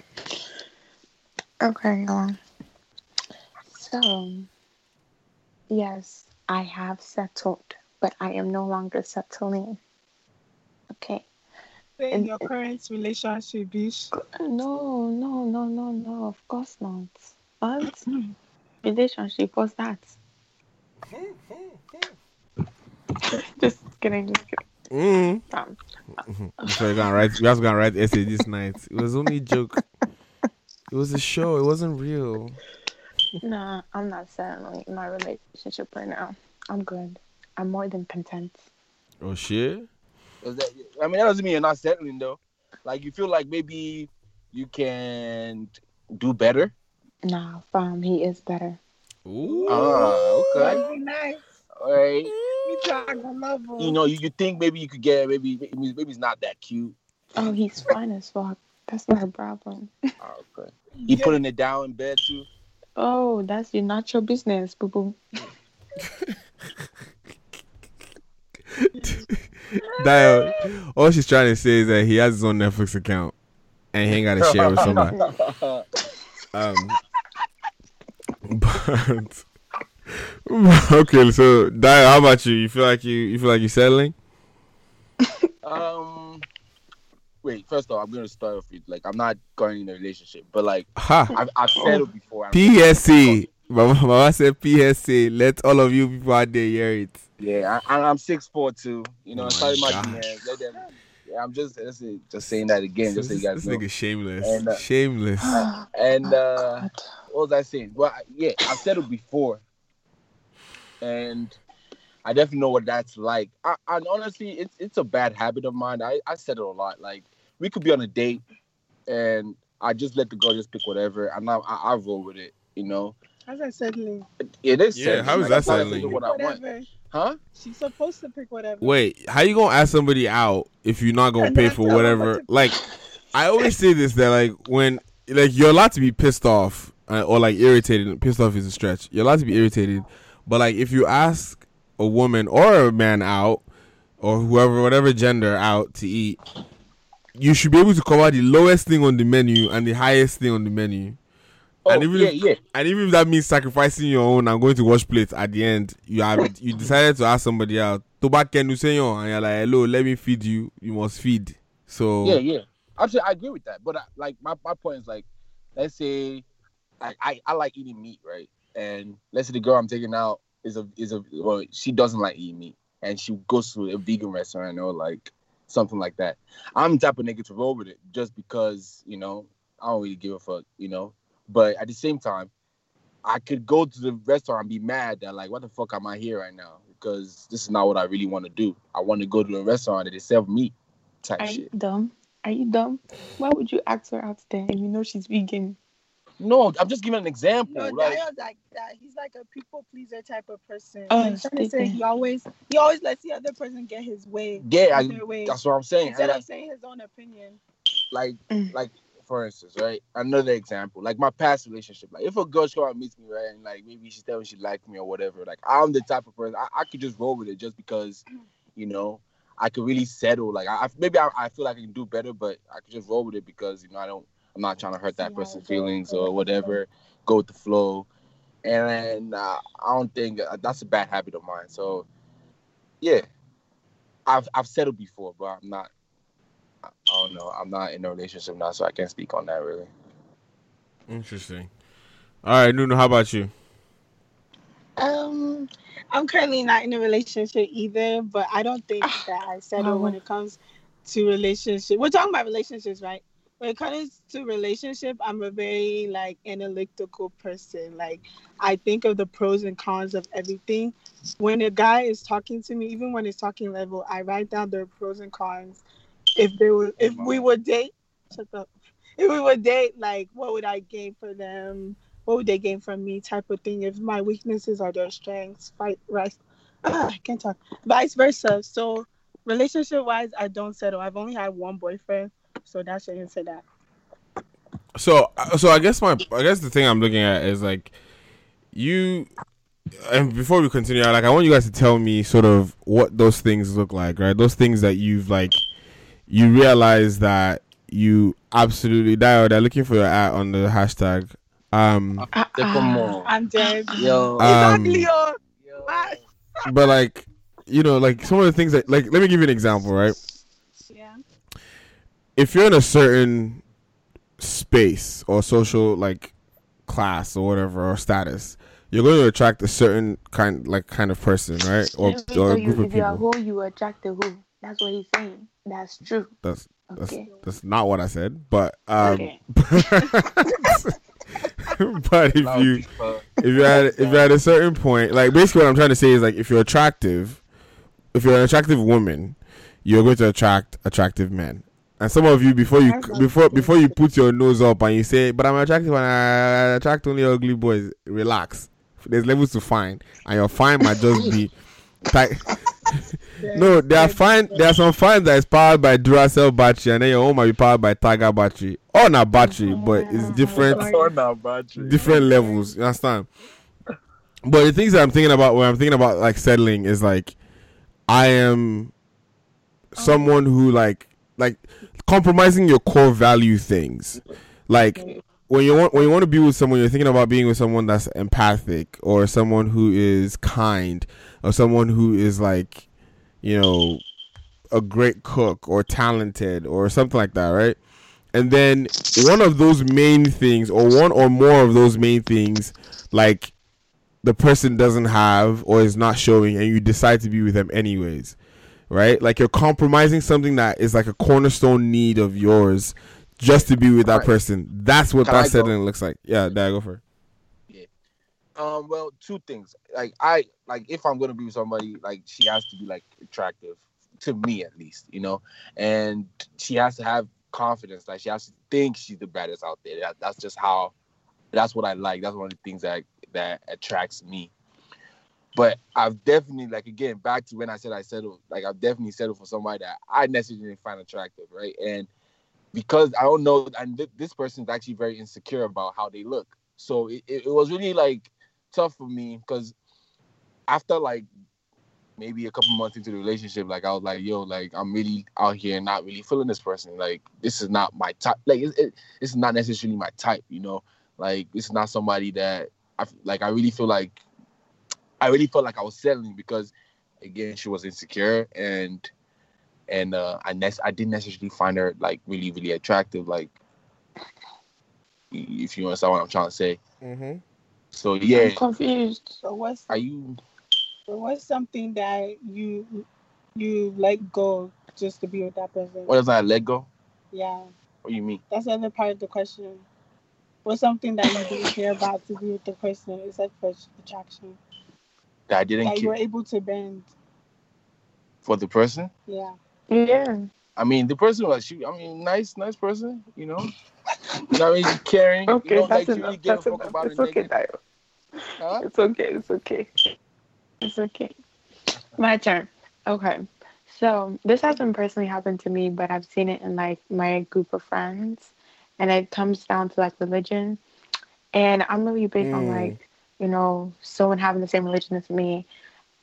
Okay, um, so yes, I have settled, but I am no longer settling. Okay, Say in your current relationship, bish. No, no, no, no, no. Of course not. What? Relationship? What's that? just kidding. Just kidding. Mm. Um, so you're gonna write. You guys gonna write essay this night. It was only a joke. It was a show. It wasn't real. nah, I'm not settling my relationship right now. I'm good. I'm more than content. Oh shit. That, I mean, that doesn't mean you're not settling though. Like you feel like maybe you can do better. Nah, fam, he is better. Ooh. Ah, okay. Nice. All right. We talk level. You know, you, you think maybe you could get maybe maybe maybe he's not that cute. Oh, he's fine as fuck. That's not a problem. Oh, okay. He putting it down in bed too. Oh, that's your not your business, boo boo. Dial. All she's trying to say is that he has his own Netflix account and he ain't got to share with somebody. Um, but okay, so Dial, how about you? You feel like you you feel like you're settling? Um. Wait. First off, I'm gonna start off with like I'm not going in a relationship, but like Ha. I've, I've settled before. I'm- PSC. Mama, Mama said PSC. Let all of you people out there hear it. Yeah, I, I- I'm six four two. You know, Oh sorry my my. DMs. Let them. Yeah, I'm just just, just saying that again, just so you guys This know. nigga shameless. And, uh, shameless. And uh, what was I saying? Well, yeah, I've said it before, and I definitely know what that's like. I, and honestly, it's it's a bad habit of mine. I I said it a lot. Like we could be on a date, and I just let the girl just pick whatever, and I I, I roll with it. You know, How's that settling? it is. Yeah, settling. how is Like, that I'm settling? What I want. Whatever. Huh? She's supposed to pick whatever. Wait, how you gonna ask somebody out if you're not gonna And pay for whatever? Like, I always say this that like when like you're allowed to be pissed off uh, or like irritated. Pissed off is a stretch. You're allowed to be irritated, but like if you ask a woman or a man out or whoever, whatever gender out to eat, you should be able to cover the lowest thing on the menu and the highest thing on the menu. Oh, and even yeah, if, yeah. and even if that means sacrificing your own and going to wash plates at the end, you have you decided to ask somebody out. To back and you say, "Yo," and you're like, "Hello, let me feed you. You must feed." So Yeah, yeah. Actually, I agree with that. But I, like, my, my point is like, let's say, like, I, I like eating meat, right? And let's say the girl I'm taking out is a is a well, she doesn't like eating meat, and she goes to a vegan restaurant or like something like that. I'm the type of nigga to roll with it just because you know I don't really give a fuck, you know. But at the same time, I could go to the restaurant and be mad that like, what the fuck am I here right now? Because this is not what I really want to do. I want to go to a restaurant that they serve meat type Are shit. you dumb? Are you dumb? Why would you ask her out there and you know she's vegan? No, I'm just giving an example. No, like, Dio's like that. He's like a people pleaser type of person. Oh, I'm trying to say he always he always lets the other person get his way. yeah, I, way, that's what I'm saying. instead And of I- saying his own opinion. like, Mm. like for instance, right? Another example, like my past relationship. Like, if a girl show up and meets me, right, and like maybe she's telling me she likes me or whatever, like I'm the type of person I, I could just roll with it just because, you know, I could really settle. Like, I I- maybe I, I feel like I can do better, but I could just roll with it because you know I don't. I'm not trying to hurt that person's feelings or whatever. Go with the flow, and uh, I don't think uh, that's a bad habit of mine. So, yeah, I've I've settled before, but I'm not. I I don't know. I'm not in a relationship now, so I can't speak on that really. interesting. All right, Nuno, how about you? Um, I'm currently not in a relationship either, but I don't think that I settle when it comes to relationship. We're talking about relationships, right? When it comes to relationship, I'm a very like analytical person. Like I think of the pros and cons of everything. When a guy is talking to me, even when it's talking level, I write down their pros and cons. If they were, if we would date, shut up. If we would date, like what would I gain for them? What would they gain from me? Type of thing. If my weaknesses are their strengths, fight right. I can't talk. Vice versa. So relationship wise, I don't settle. I've only had one boyfriend, so that should answer say that. So, uh, so I guess my, I guess the thing I'm looking at is like, you, and before we continue, like I want you guys to tell me sort of what those things look like, right? Those things that you've like, you realize that you absolutely die. They're looking for your at on the hashtag. Um, come on. I'm dead. Yo. Um, Exactly. Yo. But like, you know, like some of the things that, like, let me give you an example, right? Yeah. if you're in a certain space or social like class or whatever or status, you're going to attract a certain kind like kind of person, right? Or Wait, or so a you, group of if you're people. who, you attract the who. That's what he's saying. That's true. That's that's Okay. that's not what I said, but um, Okay. but if you if you're at if you're at a certain point, like basically what I'm trying to say is like if you're attractive, if you're an attractive woman, you're going to attract attractive men. And some of you before you before before you put your nose up and you say, "But I'm attractive and I attract only ugly boys," relax. There's levels to fine, and your fine might just be. Ti- no, there are fine. There are some fine that is powered by Duracell battery, and then your own might be powered by Tiger battery, or not battery, but it's different Or not battery. different levels. You understand? But the things that I'm thinking about when I'm thinking about like settling is like I am someone who like like compromising your core value things. Like mm-hmm. when you want when you want to be with someone, you're thinking about being with someone that's empathic or someone who is kind or someone who is like, you know, a great cook or talented or something like that, right? And then one of those main things or one or more of those main things like the person doesn't have or is not showing and you decide to be with them anyways right like you're compromising something that is like a cornerstone need of yours just to be with that Alright. person that's what Can I that go? looks like yeah there I go for it. Um, well, two things. Like I like if I'm gonna be with somebody, like she has to be like attractive to me at least, you know, and she has to have confidence. Like she has to think she's the baddest out there. That, that's just how. That's what I like. That's one of the things that that attracts me. But I've definitely like again back to when I said I settled. Like I've definitely settled for somebody that I necessarily didn't find attractive, right? And because I don't know, and th- this person's actually very insecure about how they look. So it, it, was really like tough for me because after like maybe a couple months into the relationship, like I was like, yo, like I'm really out here not really feeling this person. Like this is not my type. Like it, it, this is not necessarily my type, you know. Like is not somebody that I, like. I really feel like I really felt like I was settling because again she was insecure and and uh I ne- I didn't necessarily find her like really really attractive. Like if you understand what I'm trying to say. Mm-hmm. So yeah, I'm confused. So what's are you? so what's something that you you let go just to be with that person? What does I let go? Yeah, What do you mean? that's the other part of the question. What's something that you didn't care about to be with the person except for attraction? That I didn't That you were able to bend. for the person. Yeah. Yeah. I mean, the person was she. I mean, nice, nice person. You know. You know what I mean? Caring. Okay, you know, that's like, she enough. really That's enough. about It's okay, nigga. Dio. Huh? It's okay. It's okay. It's okay. My turn. Okay. So this hasn't personally happened to me, but I've seen it in like my group of friends, and it comes down to like religion. And I'm really big on Mm. like, you know, someone having the same religion as me.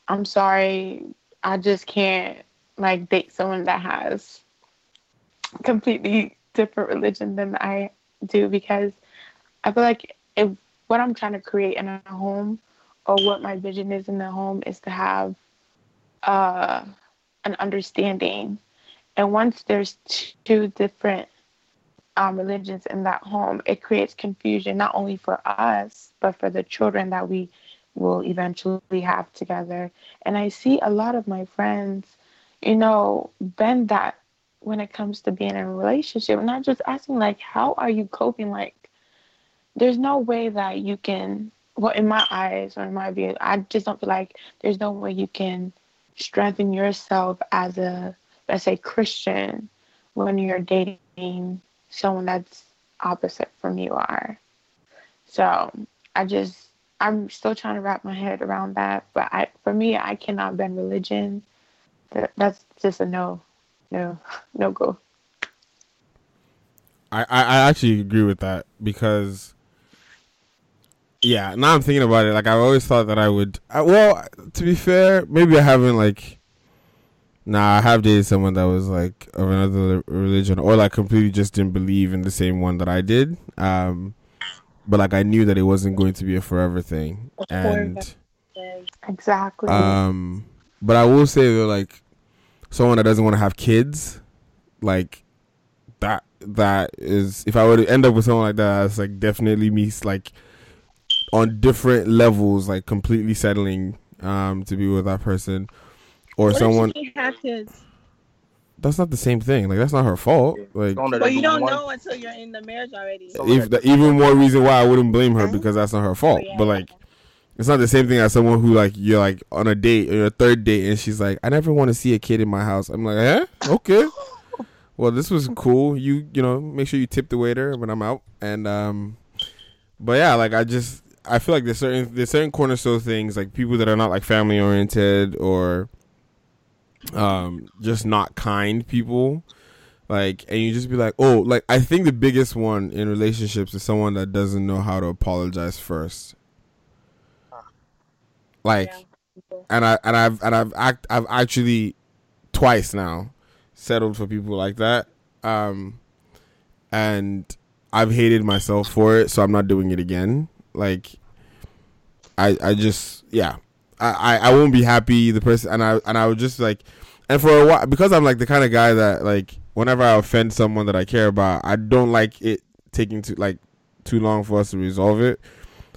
I'm sorry, I just can't like date someone that has completely different religion than I do because I feel like if what I'm trying to create in a home or what my vision is in the home is to have uh, an understanding. And once there's two different um, religions in that home, it creates confusion not only for us, but for the children that we will eventually have together. And I see a lot of my friends, you know, bend that when it comes to being in a relationship. not just asking, like, how are you coping? Like, there's no way that you can, well, in my eyes or in my view, I just don't feel like there's no way you can strengthen yourself as a, let's say, Christian when you're dating someone that's opposite from you are. So I just, I'm still trying to wrap my head around that. But I, for me, I cannot bend religion. That's just a no, no, no go. I, I actually agree with that because yeah now I'm thinking about it like I always thought that I would I, well to be fair maybe I haven't like nah I have dated someone that was like of another religion or like completely just didn't believe in the same one that I did um but like I knew that it wasn't going to be a forever thing. And Exactly. um, but I will say though, like someone that doesn't want to have kids, like that that is if I were to end up with someone like that, that's like definitely me like on different levels, like completely settling um to be with that person or What if someone she have kids? that's not the same thing. Like that's not her fault. Like But you don't know until you're in the marriage already. if the, even more reason why I wouldn't blame her because that's not her fault. But like, it's not the same thing as someone who like you're like on a date or a third date and she's like, I never want to see a kid in my house. I'm like, eh, okay. Well, this was cool. You you know make sure you tip the waiter when I'm out and um, but yeah, like I just I feel like there's certain there's certain cornerstone things like people that are not like family oriented or um just not kind people. Like and you just be like oh like i think the biggest one in relationships is someone that doesn't know how to apologize first. Like and i and i've and i've act i've actually twice now settled for people like that. Um and i've hated myself for it so i'm not doing it again. Like i i just yeah I, I I won't be happy the person and I and I would just like and for a while because I'm like the kind of guy that like whenever I offend someone that I care about I don't like it taking too like too long for us to resolve it.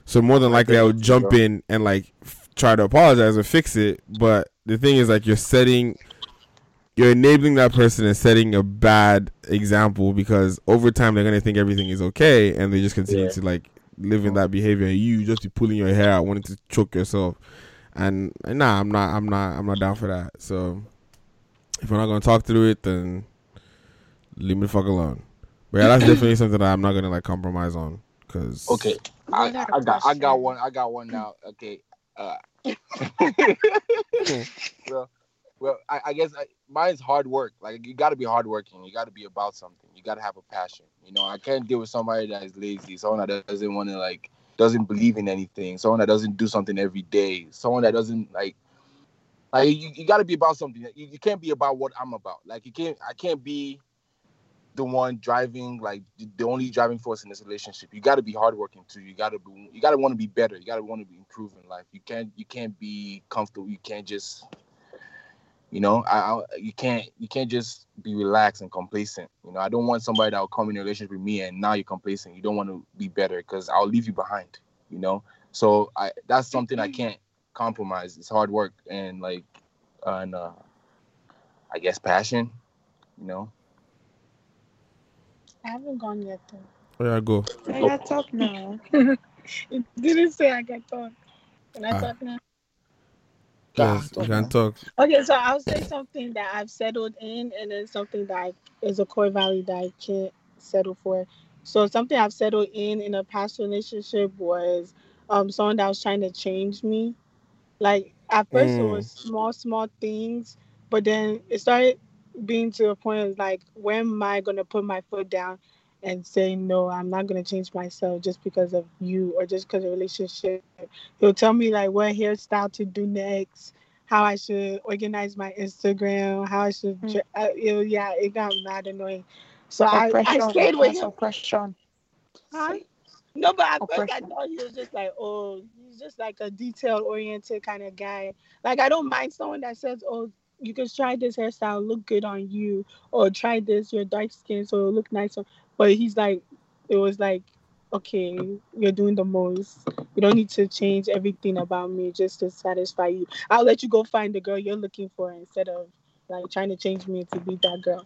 So more than likely I would jump in and like f- try to apologize or fix it. But the thing is like you're setting you're enabling that person and setting a bad example because over time they're gonna think everything is okay and they just continue Yeah. to like live in that behavior. And you just be pulling your hair out wanting to choke yourself and and nah i'm not i'm not i'm not down for that so if we're not gonna talk through it then leave me the fuck alone but yeah that's definitely something that i'm not gonna like compromise on because Okay, I, I got I got one I got one now. Okay, uh, well, well, I, I guess I, mine's hard work. Like you got to be hardworking. You got to be about something. You got to have a passion. You know, I can't deal with somebody that is lazy. Someone that doesn't want to like doesn't believe in anything. Someone that doesn't do something every day. Someone that doesn't like. Like you, you got to be about something. You, you can't be about what I'm about. Like you can't. I can't be the one driving like the- only driving force in this relationship. You got to be hardworking too. You got to be. You got to want to be better. You got to want to be improving life. You can't. You can't be comfortable. You can't just. You know, I, I you can't you can't just be relaxed and complacent. You know, I don't want somebody that will come in a relationship with me and now you're complacent. You don't want to be better because I'll leave you behind. You know, so I that's something I can't compromise. It's hard work and like, and uh, I guess passion. You know. I haven't gone yet though. where i go I got talk now. it didn't say I can talk. Can I Ah. talk now? Yes you can talk Okay, so I'll say something that I've settled in, and then something that I, is a core value that I can't settle for. So something I've settled in in a past relationship was um someone that was trying to change me. Like at first it Mm. was small, small things, but then it started being to a point of like, when am I gonna put my foot down and say no? I'm not gonna change myself just because of you or just because of relationship. He'll tell me like what hairstyle to do next, how I should organize my Instagram, how I should. dre- Uh, it, yeah, it got mad annoying. So I, I stayed with him. oppression. Huh? No, but at first I thought he was just like, oh, he's just like a detail oriented kind of guy. Like I don't mind someone that says, oh, you can try this hairstyle, look good on you, or try this, you're dark skin, so it'll look nice. on-" But he's like, it was like, okay, you're doing the most. You don't need to change everything about me just to satisfy you. I'll let you go find the girl you're looking for instead of like trying to change me to be that girl.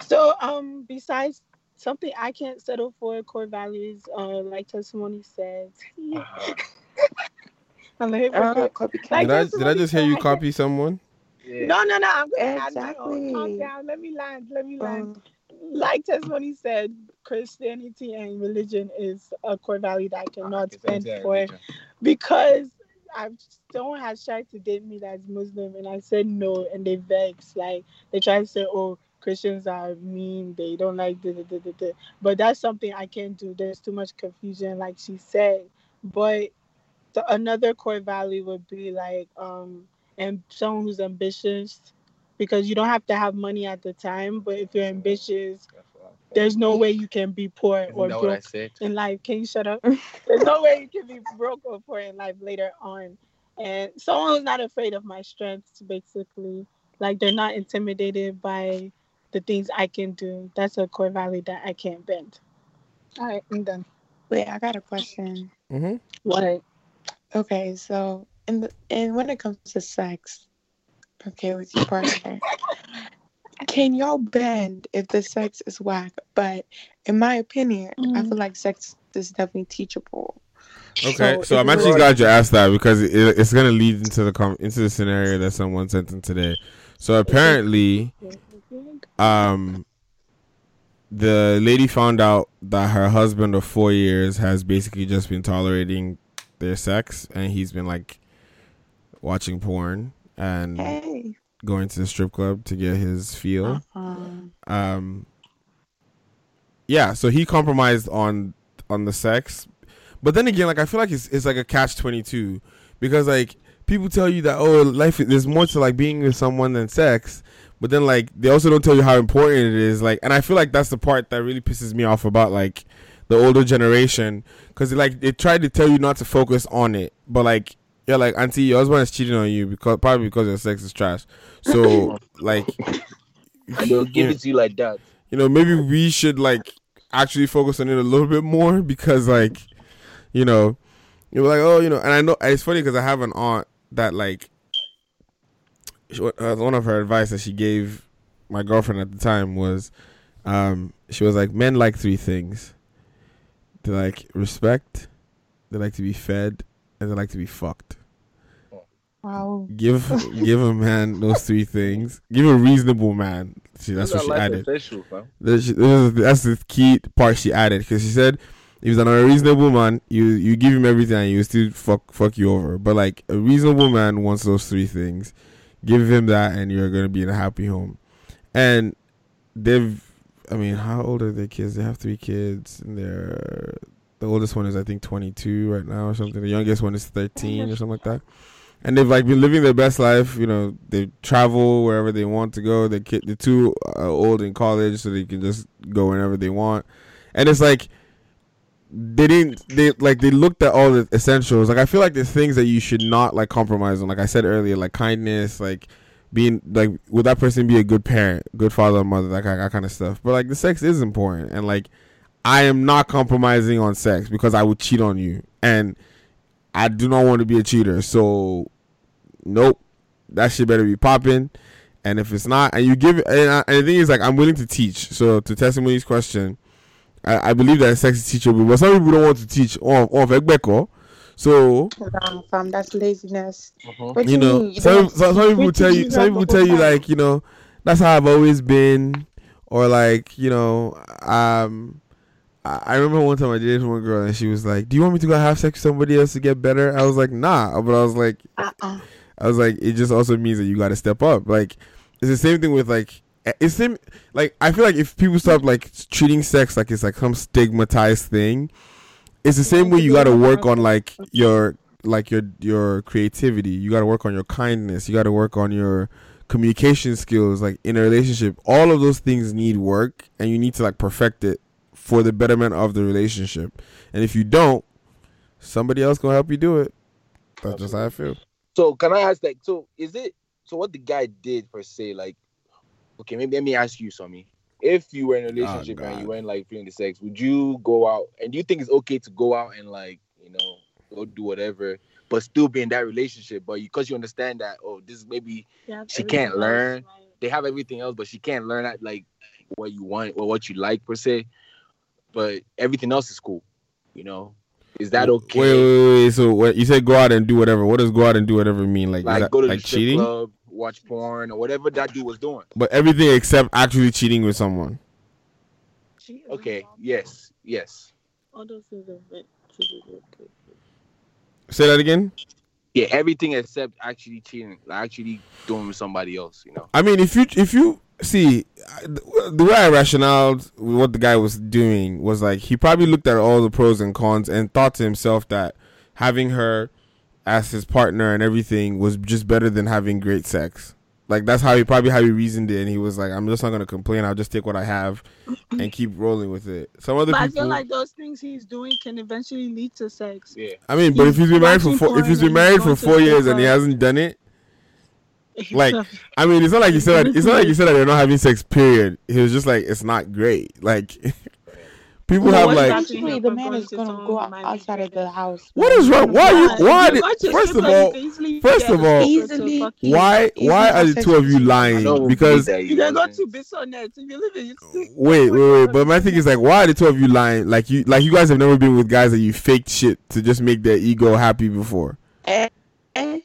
So um besides something I can't settle for core values, uh like testimony says. I'm a hypocrite. Like did i did i just hear you copy someone no, no, no. I'm gonna add my. Calm down. Let me land. Let me land. Um, like testimony said, Christianity and religion is a core value that I cannot spend for because I've someone has tried to date me that's Muslim and I said no and they vexed. Like they try to say, Oh, Christians are mean, they don't like da, da, da, da, da. but that's something I can't do. There's too much confusion, like she said. But the, another core value would be like um and someone who's ambitious because you don't have to have money at the time, but if you're ambitious, there's no way you can be poor Isn't or what I broke said? in life. Can you shut up? there's no way you can be broke or poor in life later on. And someone who's not afraid of my strengths, basically, like they're not intimidated by the things I can do. That's a core value that I can't bend. All right, I'm done. Wait, I got a question. Mm-hmm. What? Okay, so in the and when it comes to sex, okay, with your partner, can y'all bend if the sex is whack? But in my opinion, I feel like sex is definitely teachable. Okay, so, if I'm we're- actually glad you asked that because it, it's gonna lead into the com- into the scenario that someone sent in today. So apparently, um, the lady found out that her husband of four years has basically just been tolerating their sex, and he's been like watching porn and Hey. going to the strip club to get his feel. Uh-huh. Um, yeah, so he compromised on on the sex, but then again, like I feel like it's it's like a catch twenty two because like people tell you that oh life there's more to like being with someone than sex, but then like they also don't tell you how important it is. Like, and I feel like that's the part that really pisses me off about like the older generation because like they tried to tell you not to focus on it, but like yeah, like auntie, your husband is cheating on you because probably because your sex is trash. So like They'll give it to you like that. you know, maybe we should like actually focus on it a little bit more because like, you know, you're like, oh, you know, and I know it's funny because I have an aunt that like, she, uh, one of her advice that she gave my girlfriend at the time was, um, she was like, men like three things. They like respect, they like to be fed, and they like to be fucked. Wow. Give give a man those three things. Give a reasonable man. See, that's These what she added. essentials, fam. That's that's the key part she added because she said if he's an unreasonable man, you you give him everything and you still fuck fuck you over. But like a reasonable man wants those three things. Give him that, and you're gonna be in a happy home. And they've, I mean, how old are their kids? They have three kids, and they're the oldest one is I think 22 right now or something. The youngest one is 13 or something like that. And they've like been living their best life. You know, they travel wherever they want to go. The kid, the two are old in college, so they can just go whenever they want. And it's like they didn't they like they looked at all the essentials like i feel like there's things that you should not like compromise on like i said earlier like kindness like being like would that person be a good parent good father or mother that, kind- that kind of stuff but like the sex is important and like i am not compromising on sex because i would cheat on you and i do not want to be a cheater so nope that shit better be popping and if it's not and you give it and, I, and the thing is like i'm willing to teach so to testimony's question I, I believe that sex is teachable, but some people don't want to teach on on Egbeko. So Nah, fam, that's laziness. Uh-huh. you do know, mean? You some some, some people what tell you, some people tell you like you know, that's how I've always been, or like you know, um, I, remember one time I dated one girl and she was like, "Do you want me to go have sex with somebody else to get better?" I was like, "Nah," but I was like, Uh-uh. I was like, it just also means that you got to step up. Like, it's the same thing with like, eh, it's same. Like, I feel like if people stop like treating sex like it's like some stigmatized thing, it's the same way you got to work on like your like your your creativity. You got to work on your kindness. You got to work on your communication skills. Like in a relationship, all of those things need work, and you need to like perfect it for the betterment of the relationship. And if you don't, somebody else gonna help you do it. That's just how I feel. So can I ask like so is it so what the guy did per se like okay maybe let me ask you something if you were in a oh, relationship and you weren't like feeling the sex would you go out and do you think it's okay to go out and like you know go do whatever but still be in that relationship but because you understand that oh this is maybe she can't else, learn they have everything else but she can't learn at like what you want or what you like per se but everything else is cool you know is that okay Wait, wait, wait. So what you said? Go out and do whatever. What does go out and do whatever mean? Like, like that, go to like the strip cheating? club, watch porn, or whatever that dude was doing. But everything except actually cheating with someone. Okay, yes, yes. All those things are meant to be okay. Say that again. Yeah, everything except actually cheating, like actually doing with somebody else, you know. I mean, if you if you see the way I rationalized what the guy was doing was like he probably looked at all the pros and cons and thought to himself that having her as his partner and everything was just better than having great sex. Like that's how he probably how he reasoned it, and he was like, "I'm just not gonna complain. I'll just take what I have and keep rolling with it." Some other But I feel like those things he's doing can eventually lead to sex. Yeah. I mean, but if he's been married for four, if he's been married for four years and he hasn't done it, Like, I mean, it's not like you said. That, it's not like you said that they're not having sex. Period. He was just like, it's not great. Like, people have like. Eventually, the man is gonna go outside of the house. What is wrong? Why? Are you, why? Did, first of all, you can easily first of all, Easily. why? Why are the two of you lying? Because You can go to Bissonnet if you live in. wait, wait, wait. But my thing is like, why are the two of you lying? Like you, like you guys have never been with guys that you faked shit to just make their ego happy before. Eh, eh,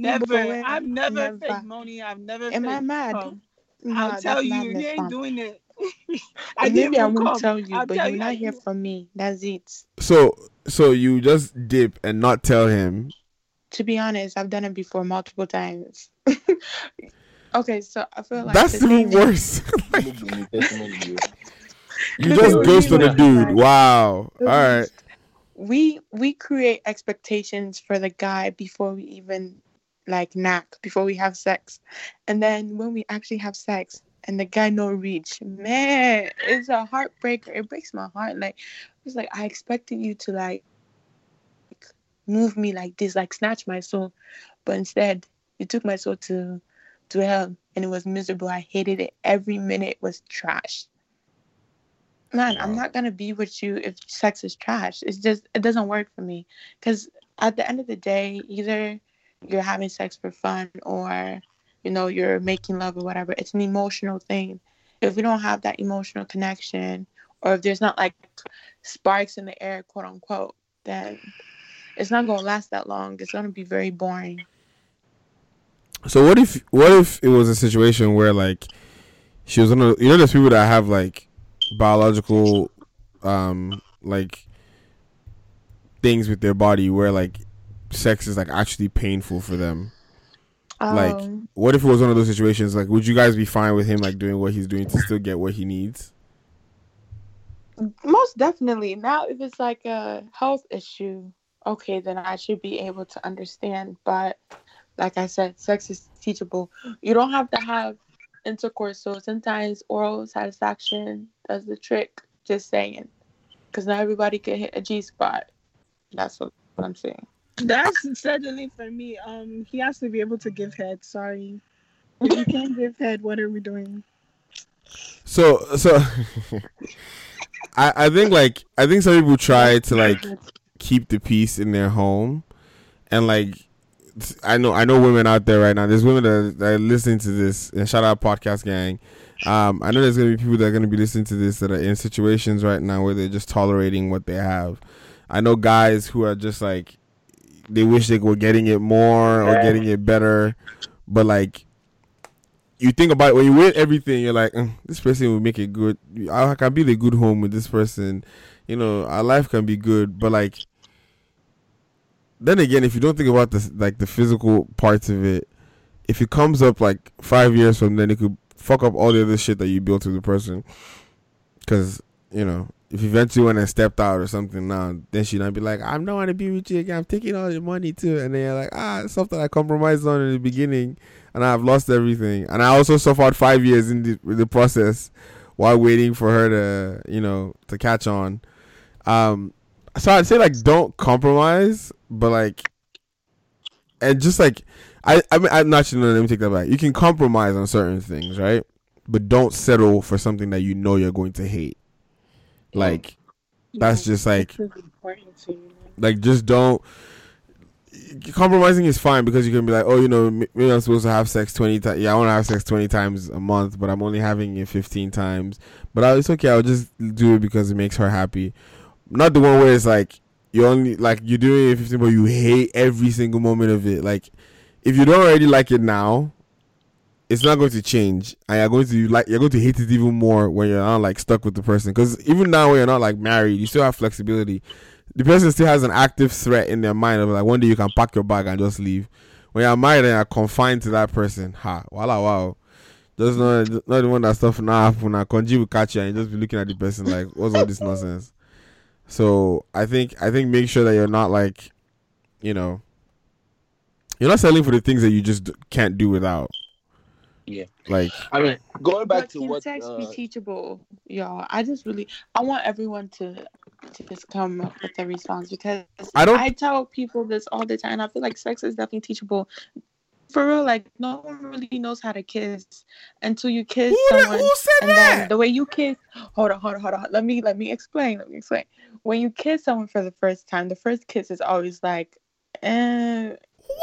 Never. Boy, I've never, never. faked money. I've never. Am I mad? cum. Nah, I'll tell you, you ain't fam. doing it. I didn't maybe I even won't come. tell you, I'll but tell you're you, not I- hear from me. That's it. So, so you just dip and not tell him. To be honest, I've done it before multiple times. okay, so I feel like That's even thing is- worse. You just thing ghosted a dude. Wow. All right. we we create expectations for the guy before we even like knack before we have sex. And then when we actually have sex and the guy no reach man it's a heartbreaker. It breaks my heart. Like it's like i expected you to like move me like this like snatch my soul. But instead you took my soul to to hell and it was miserable. I hated it. Every minute was trash. Man i'm not gonna be with you if sex is trash. It's just it doesn't work for me. Because at the end of the day either you're having sex for fun or you know you're making love or whatever it's an emotional thing. If we don't have that emotional connection or if there's not like sparks in the air quote unquote then it's not gonna last that long. It's gonna be very boring. So what if what if it was a situation where like she was on you know there's people that have like biological um like things with their body where like sex is like actually painful for them. like Um, what if it was one of those situations like would you guys be fine with him like doing what he's doing to still get what he needs? Most definitely. Now, if it's like a health issue, okay, then I should be able to understand. But like I said, sex is teachable. You don't have to have intercourse. So sometimes oral satisfaction does the trick. Just saying. Because not everybody can hit a G spot. That's what I'm saying. That's certainly for me. Um, he has to be able to give head. Sorry, if you can't give head, what are we doing? So so I I think like I think some people try to like keep the peace in their home and like I know I know women out there right now. There's women that, that are listening to this and shout out podcast gang. Um, I know there's gonna be people that are gonna be listening to this that are in situations right now where they're just tolerating what they have. I know guys who are just like they wish they were getting it more or getting it better, but like you think about it, when you win everything, you're like, "Mm, this person will make it good. I can build a good home with this person. You know, our life can be good. But like, then again, if you don't think about this, like the physical parts of it, if it comes up like five years from then, it could fuck up all the other shit that you built with the person. Because you know, if eventually went and stepped out or something now, then she might be like, I'm not want to be with you again. I'm taking all your money too. And then you're like, ah, something I compromised on in the beginning, and I've lost everything. And I also suffered five years in the, the process while waiting for her to, you know, to catch on. Um, so I'd say like don't compromise, but like, and just like, I, I mean, I'm not. No, let me take that back. You can compromise on certain things, right? But don't settle for something that you know you're going to hate. Like, that's just like It's really important to you. like just don't compromising is fine because you can be like oh you know maybe i'm supposed to have sex 20 times yeah i want to have sex 20 times a month but i'm only having it 15 times. But I, it's okay i'll just do it because it makes her happy. Not the one where it's like you only like you're doing it 15 but you hate every single moment of it. Like if you don't already like it now it's not going to change. And you're going to like you're going to hate it even more when you're not like stuck with the person. Because even now when you're not like married you still have flexibility. The person still has an active threat in their mind of like one day you can pack your bag and just leave. When you're married and you're confined to that person ha voila wow just not, not the one that stuff now happen. And conji will catch you and you just be looking at the person like what's all this nonsense? So i think i think make sure that you're not like you know you're not selling for the things that you just can't do without Yeah. like I mean, going back but to can what sex be uh, teachable, y'all? I just really, I want everyone to to just come up with a response because I don't- I tell people this all the time. I feel like sex is definitely teachable. for real, like no one really knows how to kiss until you kiss Who the- someone. who said and that? then the way you kiss hold on, hold on, hold on. Let me let me explain. Let me explain. When you kiss someone for the first time, the first kiss is always like, eh,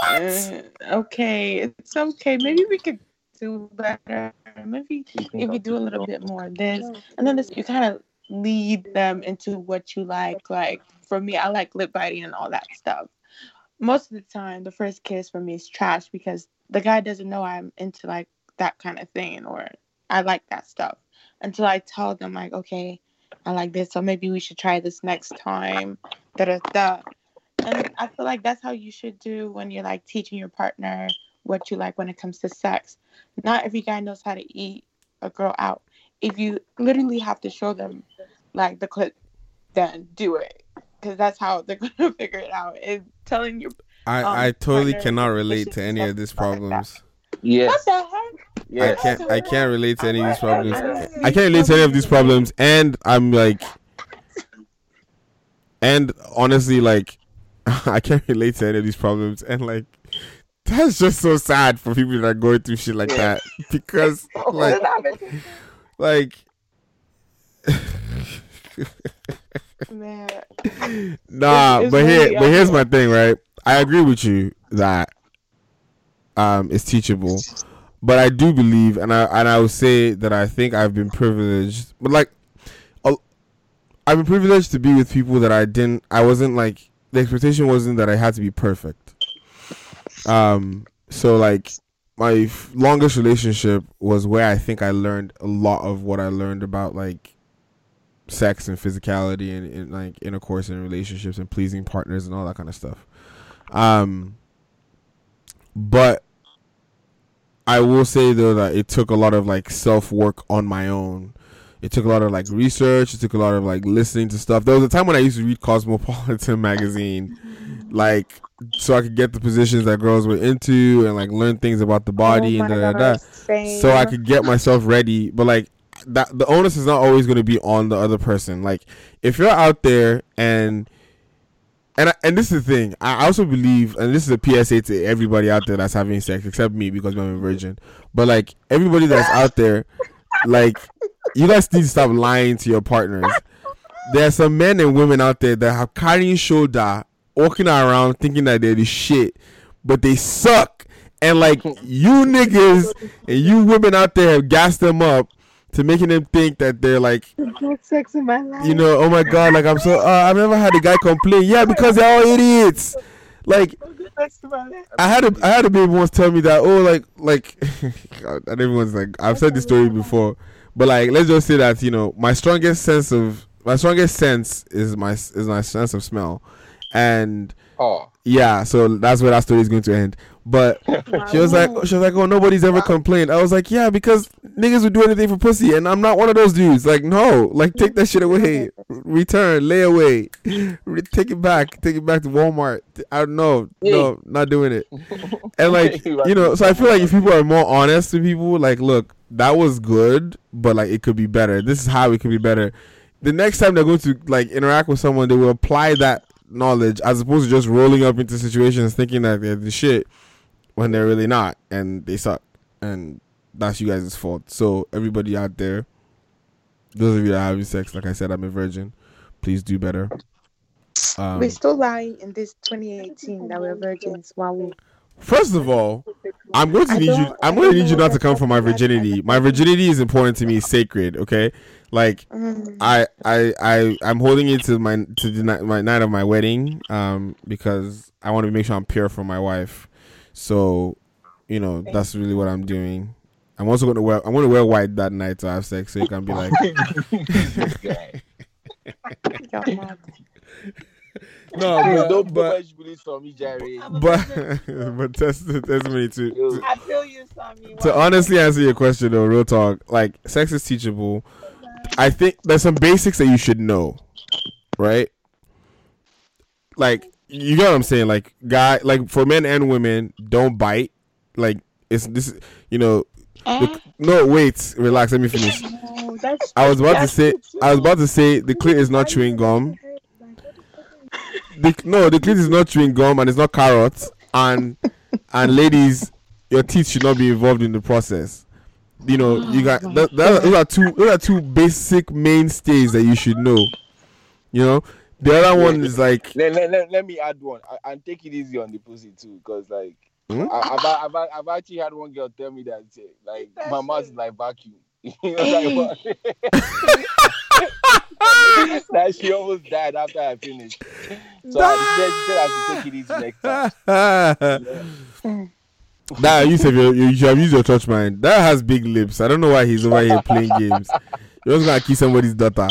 eh, okay, it's okay. Maybe we could do better. Maybe if we do a little bit more of this. And then this you kind of lead them into what you like. Like for me, I like lip biting and all that stuff most of the time the first kiss for me is trash because the guy doesn't know I'm into like that kind of thing or I like that stuff until I tell them like okay I like this so maybe we should try this next time da da da and I feel like that's how you should do when you're like teaching your partner what you like when it comes to sex not every guy knows how to eat a girl out if you literally have to show them like the clip then do it because that's how they're gonna figure it out. And telling your I, um, I totally cannot relate to any of these stuff like problems. Yes. What the heck? I can't I can't relate to any of these problems. I can't relate to any of these problems and I'm like and honestly like I can't relate to any of these problems and like that's just so sad for people that are going through shit like that because like like Man. Nah, It's- it's but here, really but here's my thing, right? I agree with you that um it's teachable, but I do believe, and I and I would say that I think I've been privileged, but like, I've been privileged to be with people that I didn't, I wasn't like the expectation wasn't that I had to be perfect. Um, so like my longest relationship was where I think I learned a lot of what I learned about like sex and physicality and, and like intercourse and relationships and pleasing partners and all that kind of stuff. Um, but I will say though that it took a lot of like self work on my own. It took a lot of like research. It took a lot of like listening to stuff. There was a time when I used to read Cosmopolitan magazine, like so I could get the positions that girls were into and like learn things about the body Oh and da da da. So I could get myself ready. But like that, the onus is not always going to be on the other person. Like if you're out there and and I, and this is the thing. I also believe, and this is a PSA to everybody out there that's having sex, except me because I'm a virgin. But like everybody that's out there, like you guys need to stop lying to your partners. There are some men and women out there that have carrying shoulder, walking around thinking that they're the shit, but they suck. And like you niggas and you women out there have gassed them up to making them think that they're like Good sex in my life. you know, oh my god, like I'm so uh, I've never had a guy complain. Yeah, because they're all idiots. Like Sex in my life. I had a I had a baby once tell me that oh like like God, and everyone's like I've said this story before, but like let's just say that you know my strongest sense of my strongest sense is my is my sense of smell, and Oh. yeah, so that's where that story is going to end. But she was like, she was like, oh, nobody's ever complained. I was like, yeah, because niggas would do anything for pussy, and I'm not one of those dudes. Like, no, like take that shit away, return, lay away, Re- take it back, take it back to Walmart. I don't know, no, not doing it. And like, you know, so I feel like if people are more honest to people, like, look, that was good, but like it could be better. This is how it could be better. The next time they're going to like interact with someone, they will apply that knowledge as opposed to just rolling up into situations thinking that they're the shit when they're really not and they suck. And that's you guys' fault. So everybody out there, those of you that are having sex, like I said, I'm a virgin. Please do better. Um, we're still lying in this 2018 that we're virgins while we First of all, I'm going to need you. I'm going to need you not to come for my virginity. My virginity is important to me, sacred. Okay, like Mm. I, I, I, I'm holding it to my to the night, my night of my wedding, um, because I want to make sure I'm pure for my wife. So, you know, that's really what I'm doing. I'm also going to wear. I'm going to wear white that night to have sex, so you can be like. no, Please but, don't but put much belief me, Jerry. but but test testimony to, to I feel you, Sammy. to honestly answer your question though, real talk, like sex is teachable. I think there's some basics that you should know, right? Like you get what I'm saying. Like guy, like for men and women, don't bite. Like it's this, you know. the- no, wait, relax. Let me finish. That's I was about to say. I was about to say the clit is not chewing gum. The, no, the clit is not chewing gum and it's not carrots. And and ladies, your teeth should not be involved in the process. You know, you Oh got that, that, those are two those are two basic mainstays that you should know. You know, the other one is like Let, let, let, let me add one I, and take it easy on the pussy too, because like Hmm? I, I've, I've, I've, I've actually had one girl tell me that eh, like my mouth is like vacuum. you know, like, that she almost died after I finished. So I, she, said, she said I should take it easy next time. Nah, you said you, you should have used your church mind. That has big lips. I don't know why he's over here playing games. You're just gonna kiss somebody's daughter.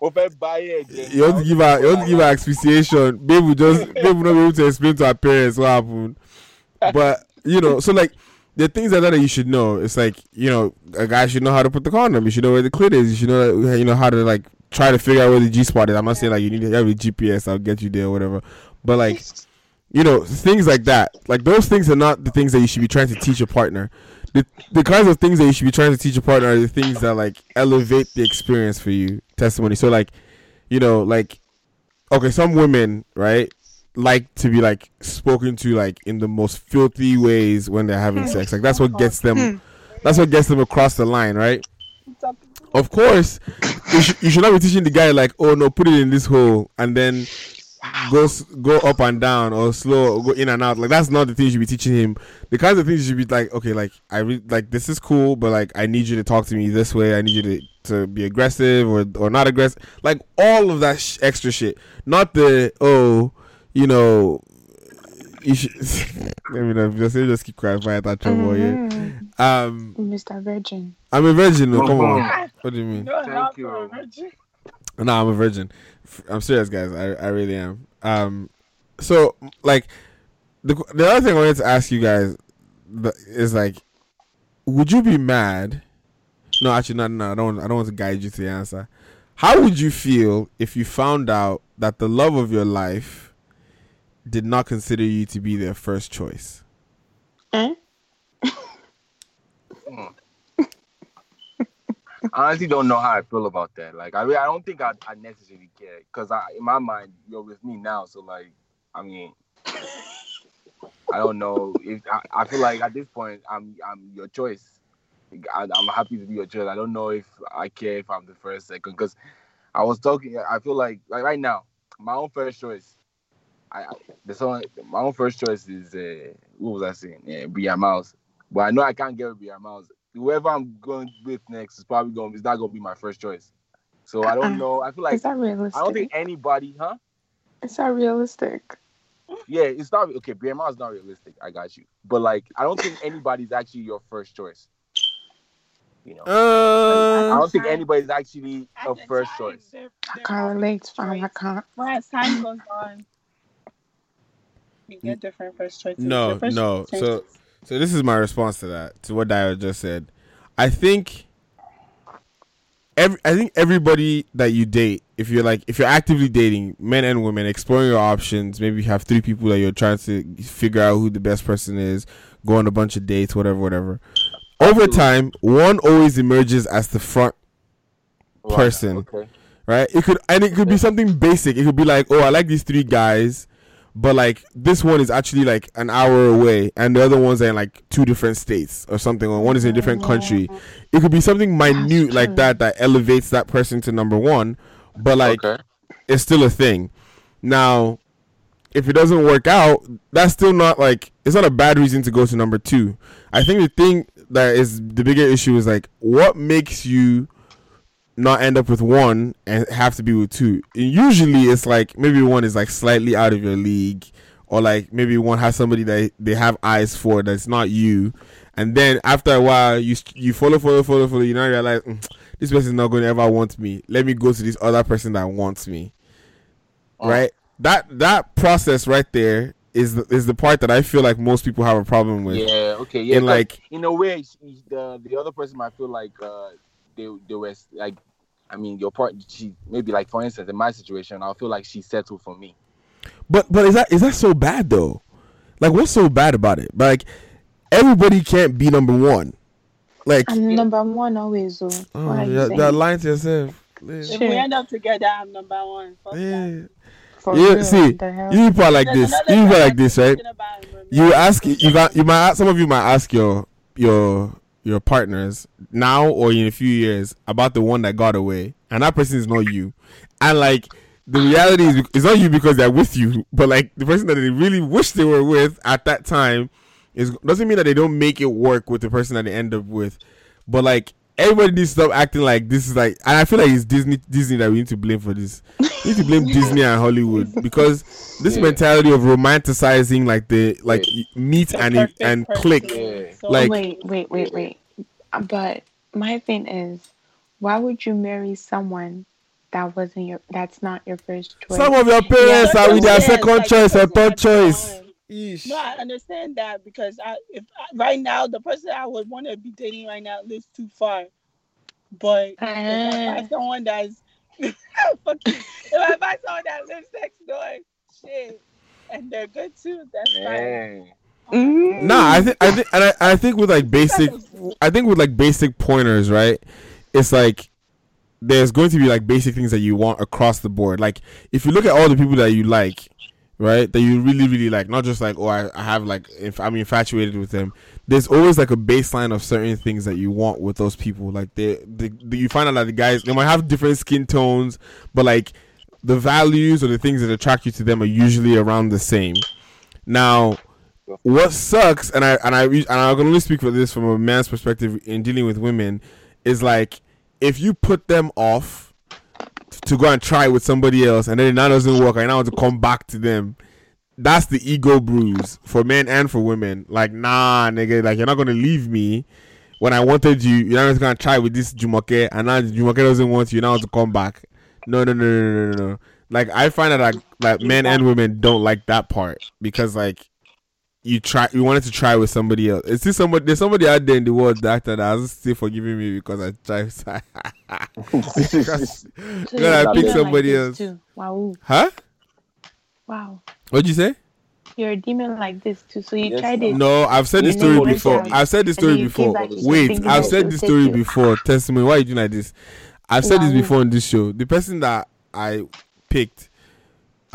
Mo fẹ́ bá yẹ̀ jẹ́. You want to give her, you want to give her asphyxiation. Babe will just, babe will not be able to explain to her parents what happened. But you know, so like the things like that that you should know. It's like you know, a guy should know how to put the condom. You should know where the clit is. You should know, you know how to like try to figure out where the G spot is. I'm not saying like you need to have a GPS. I'll get you there or whatever. But like, you know, things like that. Like those things are not the things that you should be trying to teach your partner. The the kinds of things that you should be trying to teach your partner are the things that like elevate the experience for you. Testimony. So like, you know, like okay, some women, right, like to be like spoken to like in the most filthy ways when they're having hmm. sex. Like that's what gets them hmm. that's what gets them across the line, right? Of course, you, sh- you should not be teaching the guy like, oh no, put it in this hole and then go go up and down or slow or go in and out. Like that's not the thing you should be teaching him. The kinds of things you should be like, okay, like I re- like this is cool, but like I need you to talk to me this way. I need you to to be aggressive or or not aggressive. Like all of that sh- extra shit. Not the oh, you know. You should let me know. Just, just keep crying If I that trouble, yeah. Um, Mr. Virgin. I'm a virgin. No, come on. What do you mean? No, Thank you. for a. No, I'm a virgin. I'm serious, guys. I, I really am. Um, so like the the other thing I wanted to ask you guys is like, would you be mad? No, actually, no, no. I don't. I don't want to guide you to the answer. How would you feel if you found out that the love of your life did not consider you to be their first choice? Eh? Honestly don't know how I feel about that. Like, I I don't think I, I necessarily care because I, in my mind, you're with me now. So, like, I mean, I don't know if I, I feel like at this point, I'm I'm your choice. I, I'm happy to be your choice. I don't know if I care if I'm the first, second, because I was talking. I feel like like right now, my own first choice. I, I the song, my own first choice is uh, what was I saying? Yeah, Bria Myles. But I know I can't get with Bria Myles. Whoever I'm going with next is probably going. Is not going to be my first choice. So I don't Uh-uh. know. I feel like Is that realistic? I don't think anybody, huh? Is that realistic? Yeah, it's not okay. Bria Myles is not realistic. I got you. But like, I don't think anybody's actually your first choice. You know, Uh, I don't think anybody's actually a first choice. I can't relate, fam. I can't. Well, as time goes on, you get different first choices. No, first no. choice So, so this is my response to that, to what Dio just said. I think every, I think everybody that you date, if you're like, if you're actively dating, men and women, exploring your options, maybe you have three people that you're trying to figure out who the best person is, go on a bunch of dates, whatever, whatever. Over time, one always emerges as the front person Okay. right? It could and it could be something basic. It could be like, oh, I like these three guys, but like this one is actually like an hour away, and the other ones are in like two different states or something, or one is in a different oh. country. It could be something minute like that that elevates that person to number one, but like it's still a thing. Now, if it doesn't work out, that's still not like it's not a bad reason to go to number two. I think the thing that is the bigger issue is like what makes you not end up with one and have to be with two. And usually it's like maybe one is like slightly out of your league, or like maybe one has somebody that they have eyes for that's not you. And then after a while, you you follow, follow, follow, follow. You now realize "Mm, this person is not going to ever want me. Let me go to this other person that wants me. Right. That that process right there is the, is the part that I feel like most people have a problem with. Yeah. Okay. Yeah. And like in a way, the the other person might feel like uh they they were like, I mean, your part. She maybe like for instance, in my situation, I feel like she settled for me. But but is that is that so bad though? Like what's so bad about it? Like everybody can't be number one. Like I'm number one always, though. oh, What are you you're, you're lying to yourself. If we end up together, I'm number one. Fuck Yeah. For you real, see, you people are like There's this. You people are like this, right? thinking about him, man. You ask you got you might some of you might ask your your your partners now or in a few years about the one that got away, and that person is not you, and like. The reality is, it's not you because they're with you, but like the person that they really wish they were with at that time is doesn't mean that they don't make it work with the person that they end up with. But like everybody needs to stop acting like this is like, and I feel like it's Disney Disney that we need to blame for this. We need to blame Disney and Hollywood because this Yeah. mentality of romanticizing like the like meet and perfect and person. click, Yeah. So, like wait, wait, wait, wait. Uh, But my thing is, why would you marry someone that wasn't your? That's not your first choice. some of your parents Yeah, are with their second like, choice or third choice. time- No, I understand that because I, if I, right now the person I would want to be dating right now lives too far. But if I find someone that's fuck you. if I find someone that lives next door, shit, and they're good too, that's fine. Man. Mm. Nah, I think I think and I, I think with like basic, I think with like basic pointers, right? It's like there's going to be like basic things that you want across the board. Like if you look at all the people that you like, right, that you really really like, not just like oh I, I have like if I'm infatuated with them. There's always like a baseline of certain things that you want with those people. Like they, they, they you find out that the guys they might have different skin tones, but like the values or the things that attract you to them are usually around the same. Now, what sucks, and I and I and I can only speak for this from a man's perspective in dealing with women, is like if you put them off to go and try with somebody else, and then it now doesn't work, and now want to come back to them. That's the ego bruise for men and for women. Like, nah, nigga, like you're not gonna leave me when I wanted you. You're not gonna try with this Jumoke, and now Jumoke doesn't want you. Now want to come back. No, no, no, no, no, no, no. Like I find that like, like men and women don't like that part because like you try you wanted to try with somebody else. Is this somebody there's somebody out there in the world that that has still forgiving me because I tried because, So because you're I a picked demon like somebody this else. Too. Wow, Huh? wow. What'd you say? You're a demon like this too. So you Yes, tried it. No, I've said this story before. went I've said this story then you came before. back, you said Wait, I've said this story take you. before. Testimony. Why are you doing like this? I've said this before on this show. The person that I picked,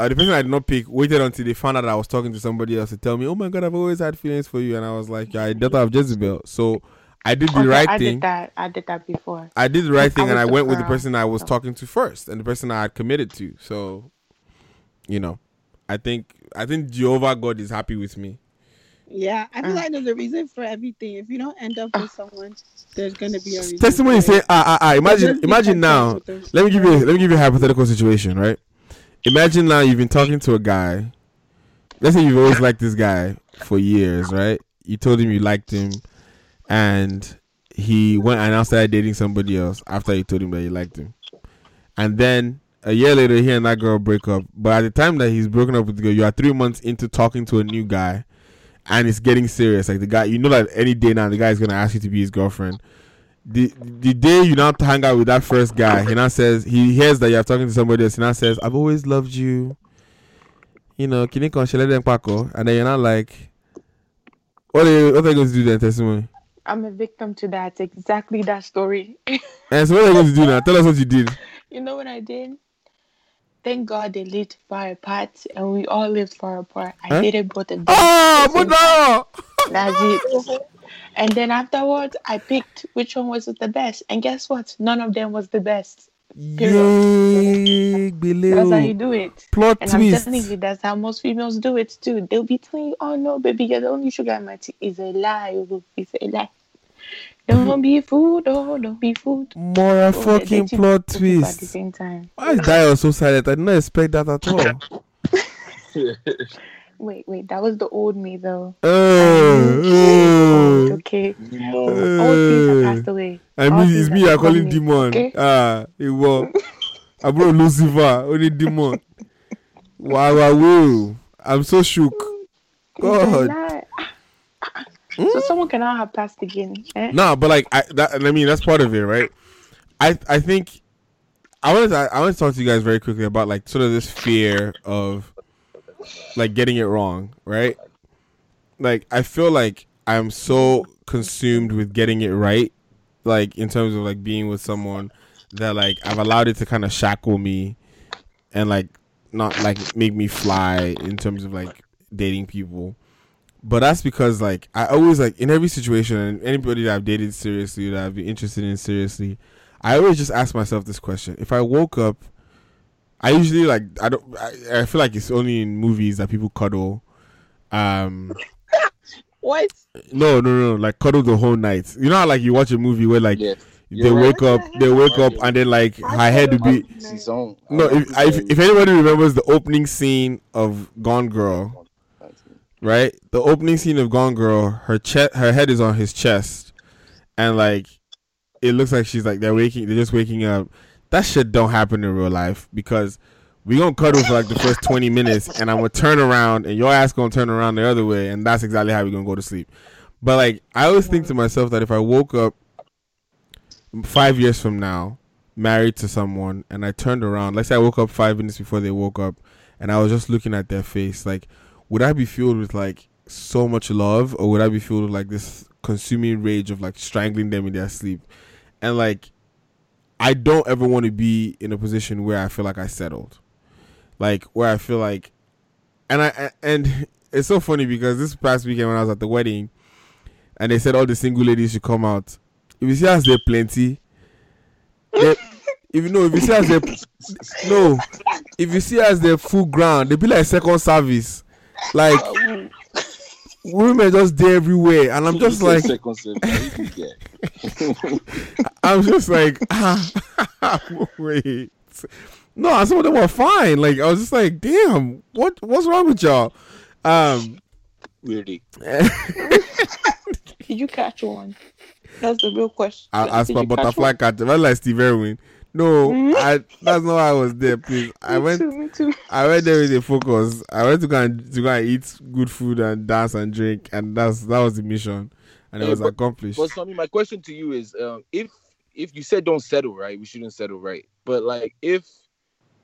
uh, the person I did not pick, waited until they found out I was talking to somebody else to tell me, "Oh my god, I've always had feelings for you," and I was like, "Yeah, I daughter of Jezebel." So I did the Okay, right I thing. did that. I did that before. I did the right thing, I and I was the went with the person I was so. talking to first, and the person I had committed to. So, you know, I think I think Jehovah God is happy with me. Yeah, I feel Mm. like there's a reason for everything. If you don't end up with someone, there's gonna be a reason. testimony say it. ah ah ah imagine imagine now let me give you let me give you a hypothetical situation right imagine now you've been talking to a guy. Let's say you've always liked this guy for years right? You told him you liked him and he went and now started dating somebody else after you told him that you liked him. And then a year later he and that girl break up. But at the time that he's broken up with the girl you are three months into talking to a new guy and it's getting serious. Like the guy you know that any day now the guy is to ask you to be his girlfriend the the day you now hang out with that first guy, he now says he hears that you're talking to somebody else. He now says, "I've always loved you." You know, can you consider them Paco? And then you're not like, what are you, what are you going to do then? Testimony. I'm a victim to that. Exactly that story. And so what are you going to do now? Tell us what you did. you know what I did? Thank God they lived far apart and we all lived far apart. I Huh? dated both of them. Ah, oh, but no. That's it. And then afterwards, I picked which one was the best. And guess what? None of them was the best. Yay, That's how you do it. Plot and twist. I'm telling you, that's how most females do it too. They'll be telling you, oh no, baby, you're the only sugar in my tea. It's a lie. oh, It's a lie. Don't mm. be fooled. Oh, don't be fooled. More a Oh, fucking date you plot both people At the twist. same time. Why is Dio so silent? I did not expect that at all. Wait, wait, that was the old me though. Uh, Old, uh, okay. Demon. Old things have passed uh, away. I mean, things it's me. I call calling me, demon. Okay? Ah, it was. I brought Lucifer. Only demon. Wow, wow, wow. I'm so shook. God. lie. So someone cannot have passed again. Eh? Nah, but like I, that, I mean, that's part of it, right? I, I think I want to, I want to talk to you guys very quickly about like sort of this fear of like getting it wrong, right? Like I feel like I'm so consumed with getting it right, like in terms of like being with someone that like I've allowed it to kind of shackle me and like not like make me fly in terms of like dating people. But that's because like I always like in every situation and anybody that I've dated seriously that I've been interested in seriously, I always just ask myself this question: If I woke up, I usually like I don't I, I feel like it's only in movies that people cuddle. Um, What? no, no, no, like cuddle the whole night. You know how like you watch a movie where like they You're wake up, they wake up, and then like her head would be. No, if, if if anybody remembers the opening scene of Gone Girl, right? The opening scene of Gone Girl, her chest, her head is on his chest, and like it looks like she's like they're waking, they're just waking up. That shit don't happen in real life because we gonna cuddle for like the first twenty minutes, and I'm gonna turn around, and your ass gonna turn around the other way, and that's exactly how we gonna go to sleep. But like I always think to myself that if I woke up five years from now, married to someone, and I turned around, let's say I woke up five minutes before they woke up, and I was just looking at their face, like, would I be filled with like so much love, or would I be filled with like this consuming rage of like strangling them in their sleep? And like, I don't ever want to be in a position where I feel like I settled, like where I feel like, and I and it's so funny because this past weekend when I was at the wedding, and they said all the single ladies should come out. If you see us there plenty, if you know if you see us there no, if you see us there full ground, they be like second service, like women just there everywhere, and I'm just like, Second service, you get. I'm just like, ah, wait. No, and some of them were fine. Like I was just like, damn, what what's wrong with y'all? Um, Weirdy. Did you catch one? That's the real question. I, as Did my you catch butterfly cat, well, like Steve Irwin. No, Mhm. I. That's not why I was there. Please, I Me went. too, me too. I went there with a focus. I went to go and to go and eat good food and dance and drink, and that's that was the mission, and it Hey, was but- accomplished. But Sammy, my question to you is, um, if if you said don't settle, right? We shouldn't settle, right? But like, if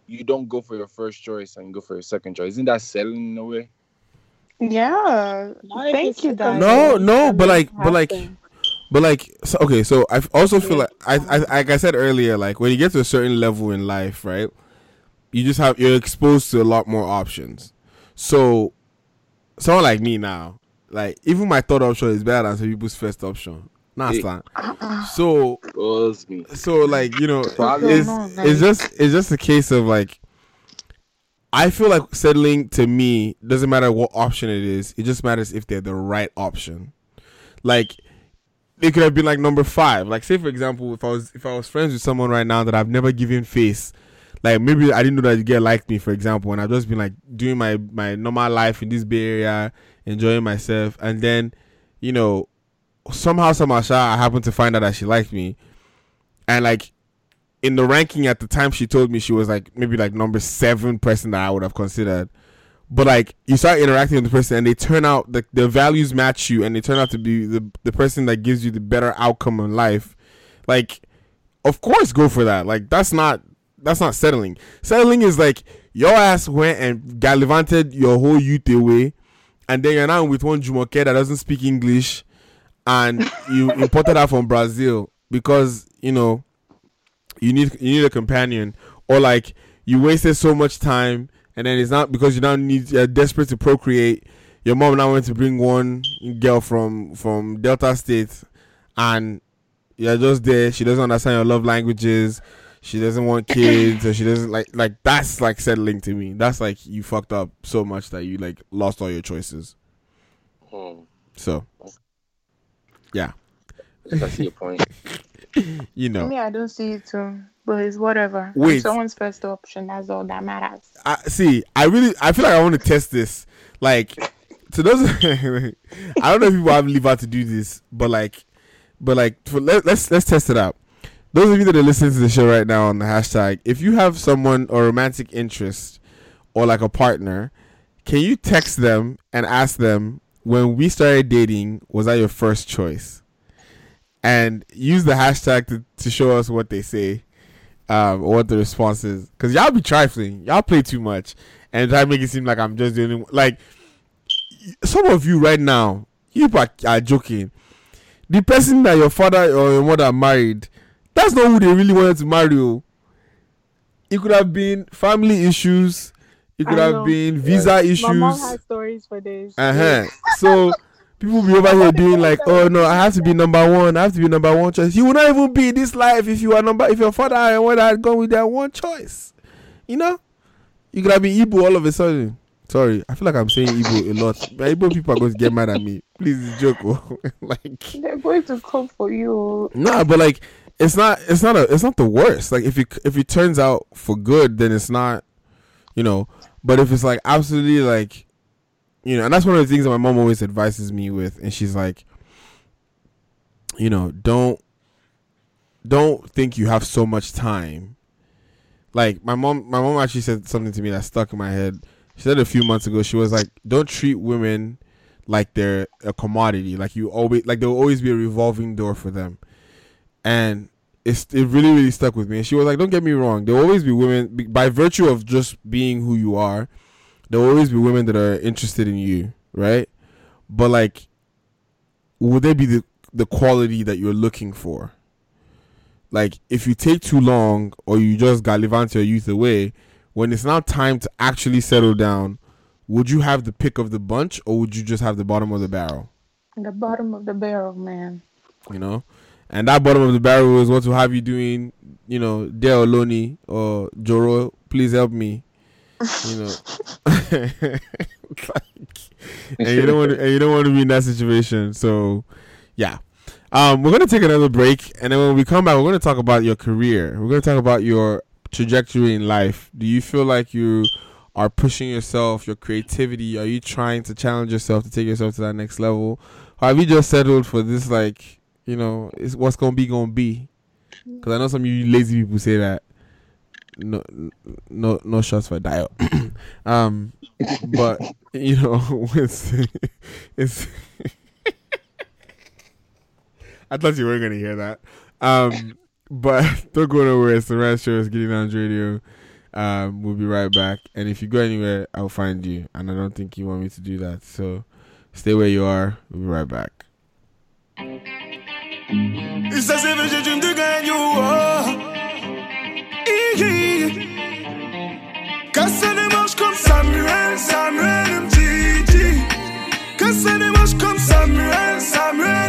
you don't go for your first choice and go for your second choice, isn't that settling in a way? Yeah. Not Thank you, Dad. no, no, but like, but like, to. But like, so, okay. So I also feel like I, I, like I said earlier, like when you get to a certain level in life, right? You just have you're exposed to a lot more options. So, someone like me now, like even my third option is better than some people's first option. Nah, Hey. slan. Uh-uh. So so like you know it's, No, no, it's just it's just a case of like i feel like settling to me doesn't matter what option it is it just matters if they're the right option like it could have been like number five like say for example if i was if i was friends with someone right now that i've never given face like maybe i didn't know that the girl liked me for example and i've just been like doing my my normal life in this bay area enjoying myself and then you know somehow somehow i happen to find out that she liked me and like in the ranking at the time she told me she was like maybe like number seven person that I would have considered. But like you start interacting with the person and they turn out the the values match you and they turn out to be the the person that gives you the better outcome in life. Like of course go for that. Like that's not that's not settling. Settling is like your ass went and gallivanted your whole youth away and then you're now with one Jumoke that doesn't speak English and you imported her from Brazil because, you know, you need you need a companion or like you wasted so much time and then it's not because you now need you're desperate to procreate. Your mom now went to bring one girl from from delta state and you're just there. She doesn't understand your love languages. She doesn't want kids or she doesn't like like that's like settling to me. That's like you fucked up so much that you like lost all your choices. Hmm. so yeah. I see your point. you know. Me, I don't see it too. But it's whatever. I'm someone's first option. That's all that matters. I see. I really, I feel like I want to test this. Like, to those, I don't know if people have liver to do this, but like, but like, for, let, let's let's test it out. Those of you that are listening to the show right now on the hashtag, if you have someone or romantic interest or like a partner, can you text them and ask them when we started dating, was that your first choice? And use the hashtag to, to show us what they say um, or what the response is. Because y'all be trifling. Y'all play too much. And try to make it seem like I'm just the only one. Like, some of you right now, you are, are joking. The person that your father or your mother married, that's not who they really wanted to marry. oh. It could have been family issues. It could have been visa issues. My mom has stories for this. Uh huh. So people will be over here being like, oh no, I have to be number one. I have to be number one choice. You will not even be in this life if you are number. If your father and mother had gone with their one choice, you know, you could have been Igbo all of a sudden. Sorry, I feel like I'm saying Igbo a lot. But Igbo people are going to get mad at me. Please, it's joke. oh. like They're going to come for you. no, but like it's not. It's not a. It's not the worst. Like if it if it turns out for good, then it's not. You know. But if it's like absolutely like you know, and that's one of the things that my mom always advises me with, and she's like, you know, don't don't think you have so much time. Like my mom, my mom actually said something to me that stuck in my head. She said a few months ago, she was like, "Don't treat women like they're a commodity. Like you always, like there will always be a revolving door for them." And it's it really really stuck with me. And she was like, "Don't get me wrong. There will always be women by virtue of just being who you are." There will always be women that are interested in you, right? But like, would they be the the quality that you're looking for? Like, if you take too long or you just gallivant your youth away, when it's now time to actually settle down, would you have the pick of the bunch or would you just have the bottom of the barrel? The bottom of the barrel, man. You know, and that bottom of the barrel is what will have you doing. You know, Dale Oloni or Joro, please help me. You know, like, and you don't want to, and you don't want to be in that situation. So, yeah. Um, we're gonna take another break, and then when we come back, we're gonna talk about your career. We're gonna talk about your trajectory in life. Do you feel like you are pushing yourself, your creativity? Are you trying to challenge yourself to take yourself to that next level, or have you just settled for this? Like, you know, it's what's gonna be gonna be. Because I know some of you lazy people say that. No, no, no shots for Dio. um, but you know, it's it's. I thought you were gonna hear that. Um, but don't go nowhere. It's the Rad Show. It's Getting Down Radio. Um, we'll be right back. And if you go anywhere, I'll find you. And I don't think you want me to do that. So stay where you are. We'll be right back. Casser les manches comme Samuel, Samuel Mtiti. Casser les manches comme Samuel, Samuel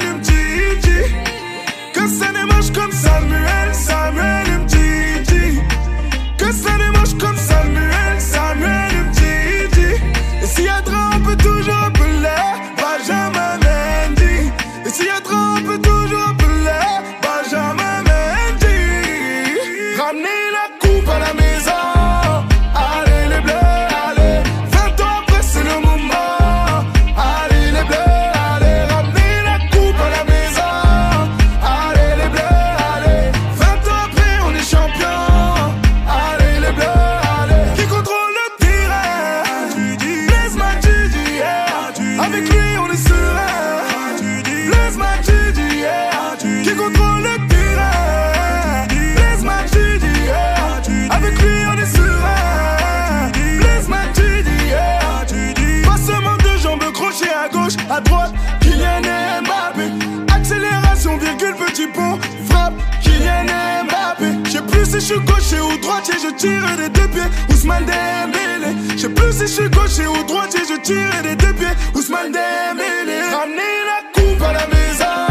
je suis gaucher ou droitier, je tire des deux pieds. Ousmane Dembélé. Je sais plus si je suis gaucher ou droitier, je tire des deux pieds. Ousmane Dembélé. Ramenez la coupe à la maison.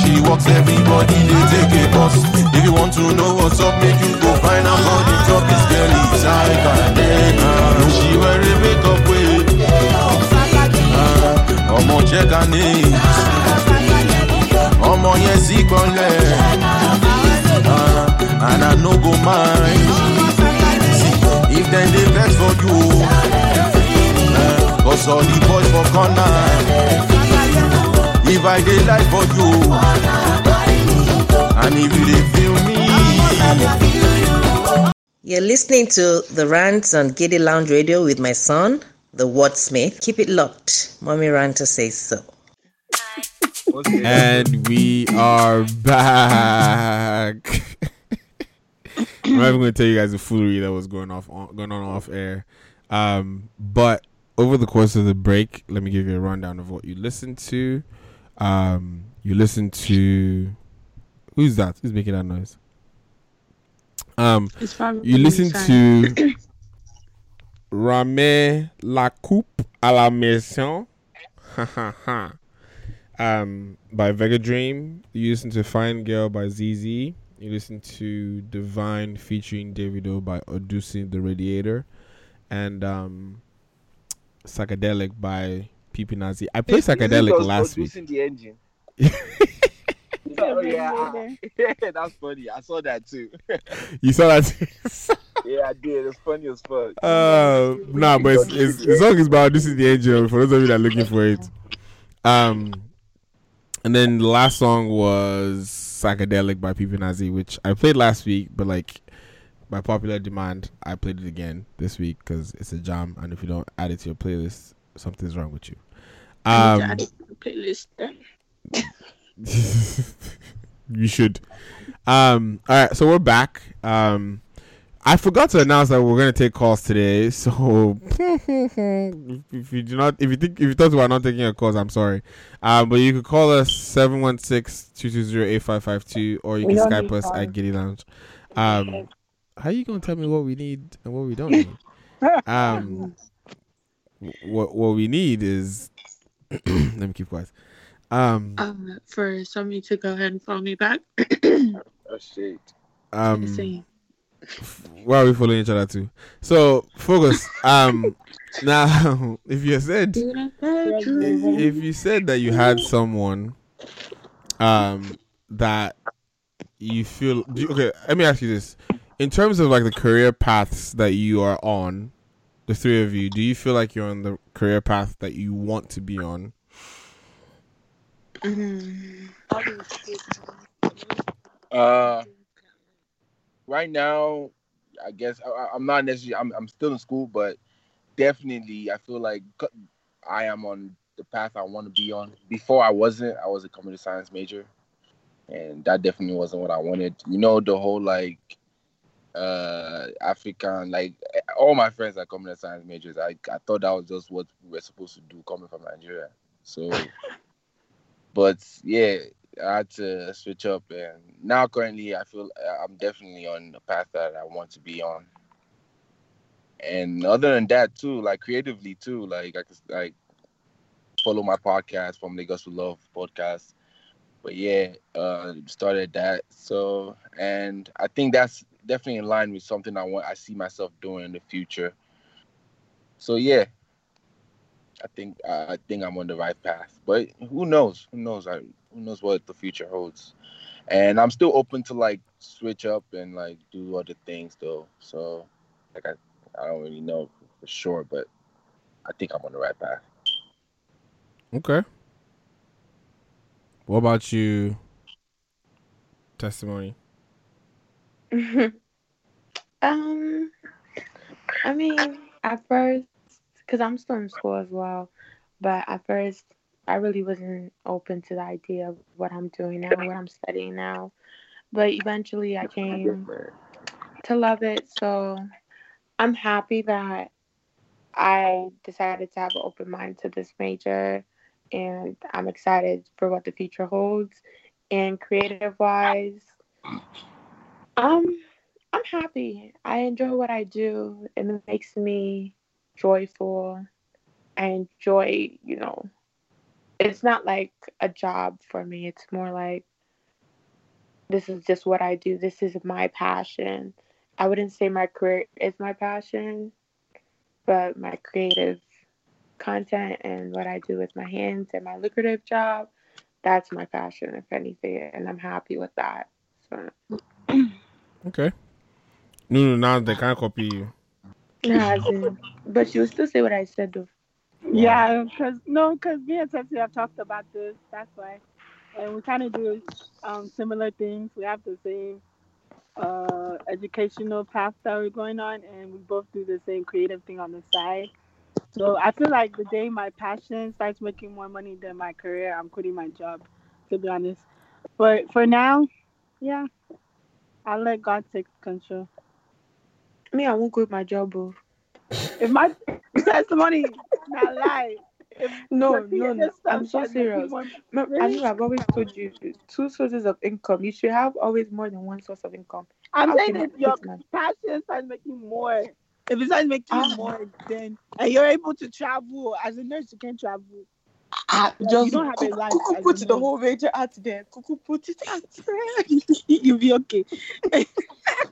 she walks, everybody they take a bus. If you want to know what's up, make you go find out how the top is girl is like a She wear a makeup way. Uh, ọmọ jẹ́ ká ní ọmọ yẹn sí gbọ́nlẹ̀ uh, and I no go mind if dem dey vex for you uh, cause all the boys for corner. If I dey lie for you, and if you dey feel me. You're listening to the rants on Giddy Lounge Radio with my son, the Wordsmith. Keep it locked. Mommy Ranta says so. And we are back. I'm not even going to tell you guys the foolery that was going off on, going on off air. Um, but over the course of the break, let me give you a rundown of what you listened to. Um, you listen to who's that? Who's making that noise? Um, you listen to Rame la coupe à la maison. Ha, ha, ha. um, by Vegedream. You listen to Fine Girl by ZZ. You listen to Divine featuring Davido by Odunsi the Radiator. And um, Psychedelic by Pipi Nazi. I played Psychedelic was last week. the engine. oh, yeah, yeah, that's funny. I saw that too. You saw that? yeah, I did. It's funny as fuck. Uh, nah, but it's, it's, the song is about this is the angel for those of you that are looking for it. Um, and then the last song was psychedelic by Pipi Nazi, which I played last week, but like by popular demand, I played it again this week because it's a jam, and if you don't add it to your playlist, something's wrong with you. I need to Um, add it to the playlist you should. Um, all right, so we're back. Um, I forgot to announce that we're going to take calls today. So if, you do not, if you think, if you thought we are not taking your calls, I'm sorry. Um, but you could call us 716-220-8552 or you We can Skype us at Giddy Lounge. Um, how you going to tell me what we need and what we don't need? um, what what we need is let me keep quiet. Um, Um, for somebody to go ahead and follow me back. Oh shit. um, Same. why are we following each other too? So focus. Um, now if you said if you said that you had someone, um, that you feel do you- okay. Let me ask you this: in terms of like the career paths that you are on, the three of you, do you feel like you're on the career path that you want to be on? Uh, right now, I guess I, I'm not necessarily. I'm I'm still in school, but definitely, I feel like I am on the path I want to be on. Before I wasn't. I was a computer science major, and that definitely wasn't what I wanted. You know, the whole like uh African, like all my friends are computer science majors. I I thought that was just what we were supposed to do coming from Nigeria. So, but yeah, I had to switch up, and now currently I feel uh, I'm definitely on the path that I want to be on. And other than that, too, like creatively too, like I could like follow my podcast from Lagos to Love podcast. But yeah, uh, started that. So, and I think that's definitely in line with something I want. I see myself doing in the future. So yeah, I think I think I'm on the right path. But who knows? Who knows? I who knows what the future holds. And I'm still open to like switch up and like do other things though. So like I I don't really know for sure, but I think I'm on the right path. Okay. What about you? Testimony. um, I mean, at first, because I'm still in school as well, but at first, I really wasn't open to the idea of what I'm doing now, what I'm studying now. But eventually, I came to love it. So I'm happy that I decided to have an open mind to this major, and I'm excited for what the future holds. And creative wise, um, I'm happy. I enjoy what I do. and It makes me joyful. I enjoy, you know, it's not like a job for me. It's more like this is just what I do. This is my passion. I wouldn't say my career is my passion, but my creative content and what I do with my hands and my lucrative job, that's my passion, if anything. And I'm happy with that. So, Okay. No, no, now they can't copy you. Nah, but she'll still say what I said though. Yeah, because no, because me and Tetsy have talked about this. That's why, and we kind of do um, similar things. We have the same uh, educational path that we're going on, and we both do the same creative thing on the side. So I feel like the day my passion starts making more money than my career, I'm quitting my job. To be honest, but for now, yeah, I'll let God take control. Me, I won't quit my job, bro. If my testimony not lie, No, no, no. I'm so serious. Remember, I know I've always told you two sources of income. You should have always more than one source of income. I'm How saying if your man? passion starts making more, if it starts making Ah. more, then and you're able to travel as a nurse, you can travel. Ah, Like, just you don't have a life. cuckoo put the whole major out there. Cuckoo put it out there. You'll be okay.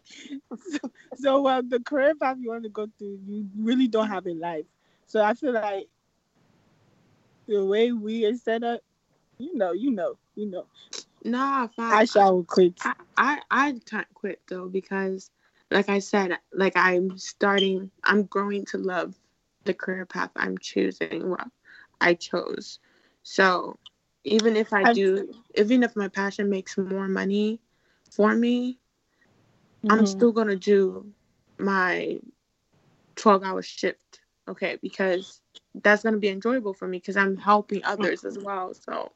so, so well, the career path you want to go through, you really don't have a life. So I feel like the way we are set up, you know, you know, you know. Nah, fine. I shall quit. I, I I can't quit though because, like I said, like I'm starting, I'm growing to love the career path I'm choosing. Well, I chose. So even if I do, even if my passion makes more money for me, I'm Mhm. still gonna do my 12 hour shift. Okay, because that's gonna be enjoyable for me because I'm helping others as well. So,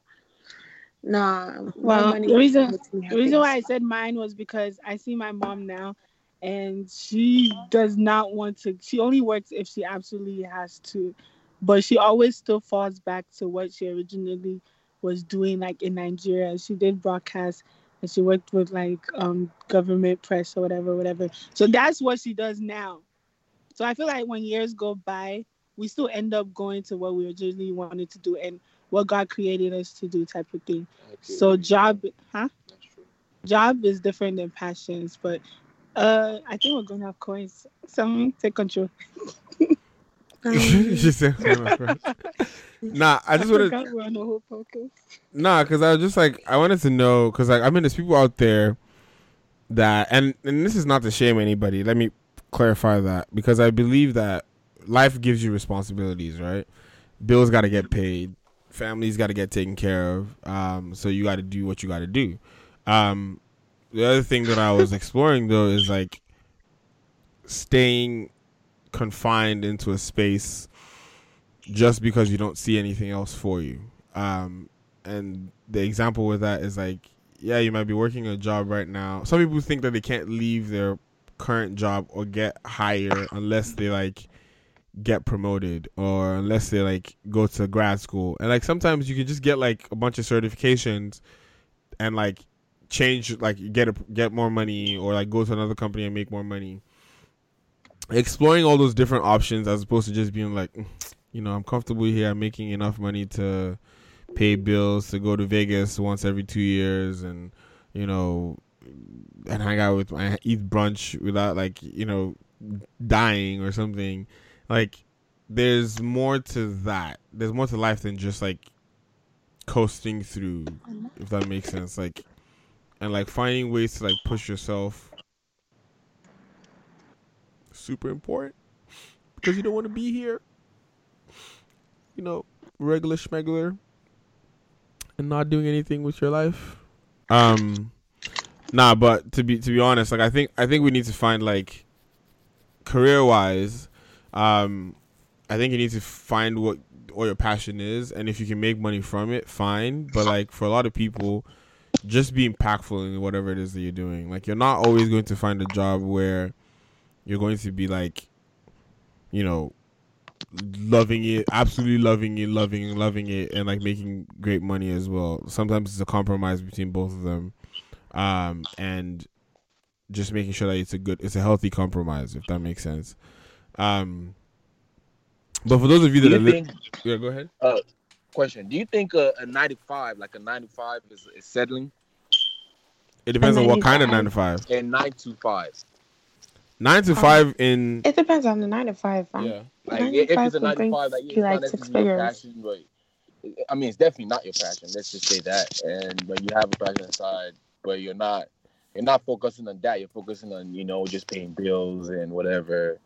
nah. more Well, the reason the reason why I said mine was because I see my mom now, and she does not want to. She only works if she absolutely has to, but she always still falls back to what she originally was doing, like in Nigeria. She did broadcast, and she worked with like um government press or whatever, whatever. So that's what she does now. So I feel like when years go by, we still end up going to what we originally wanted to do and what God created us to do, type of thing. So job, huh? Job is different than passions, but uh, I think we're gonna have coins. Someone take control. she said, "Nah, I just wanted." forgot we're on the whole podcast. Nah, because I was just like, I wanted to know, because like, I mean, there's people out there that, and and this is not to shame anybody. Let me clarify that because I believe that life gives you responsibilities, right? Bills got to get paid, families got to get taken care of. Um, so you got to do what you got to do. Um, the other thing that I was exploring though is like staying confined into a space just because you don't see anything else for you. Um, and the example with that is like, yeah, you might be working a job right now. Some people think that they can't leave their current job or get higher unless they like get promoted or unless they like go to grad school. And like sometimes you can just get like a bunch of certifications and like change like get a, get more money or like go to another company and make more money. Exploring all those different options as opposed to just being like, "Mm, you know, I'm comfortable here. I'm making enough money to pay bills, to go to Vegas once every two years, and you know, and hang out with my eat brunch without like you know dying or something. Like, there's more to that. There's more to life than just like coasting through, if that makes sense. Like, and like finding ways to like push yourself. Super important because you don't want to be here. You know, regular schmegular and not doing anything with your life. Um, nah, but to be to be honest, like I think I think we need to find like career wise, um, I think you need to find what what your passion is, and if you can make money from it, fine. But like for a lot of people, just be impactful in whatever it is that you're doing. Like you're not always going to find a job where you're going to be like, you know, loving it, absolutely loving it, loving, loving it, and like making great money as well. Sometimes it's a compromise between both of them, um, and just making sure that it's a good, it's a healthy compromise, if that makes sense. Um, but for those of you that you are think, li- yeah, go ahead. Uh, question: Do you think a, a, 95, like a 95, is, is settling? It depends on what kind of 95. And 925 nine to five. Five in It depends on the nine to five. Fam. Yeah. Like Nine if to it's a nine to five, like you like six figures. passion, but I mean it's definitely not your passion. Let's just say that. And but you have a passion inside, but you're not you're not focusing on that. You're focusing on you know just paying bills and whatever.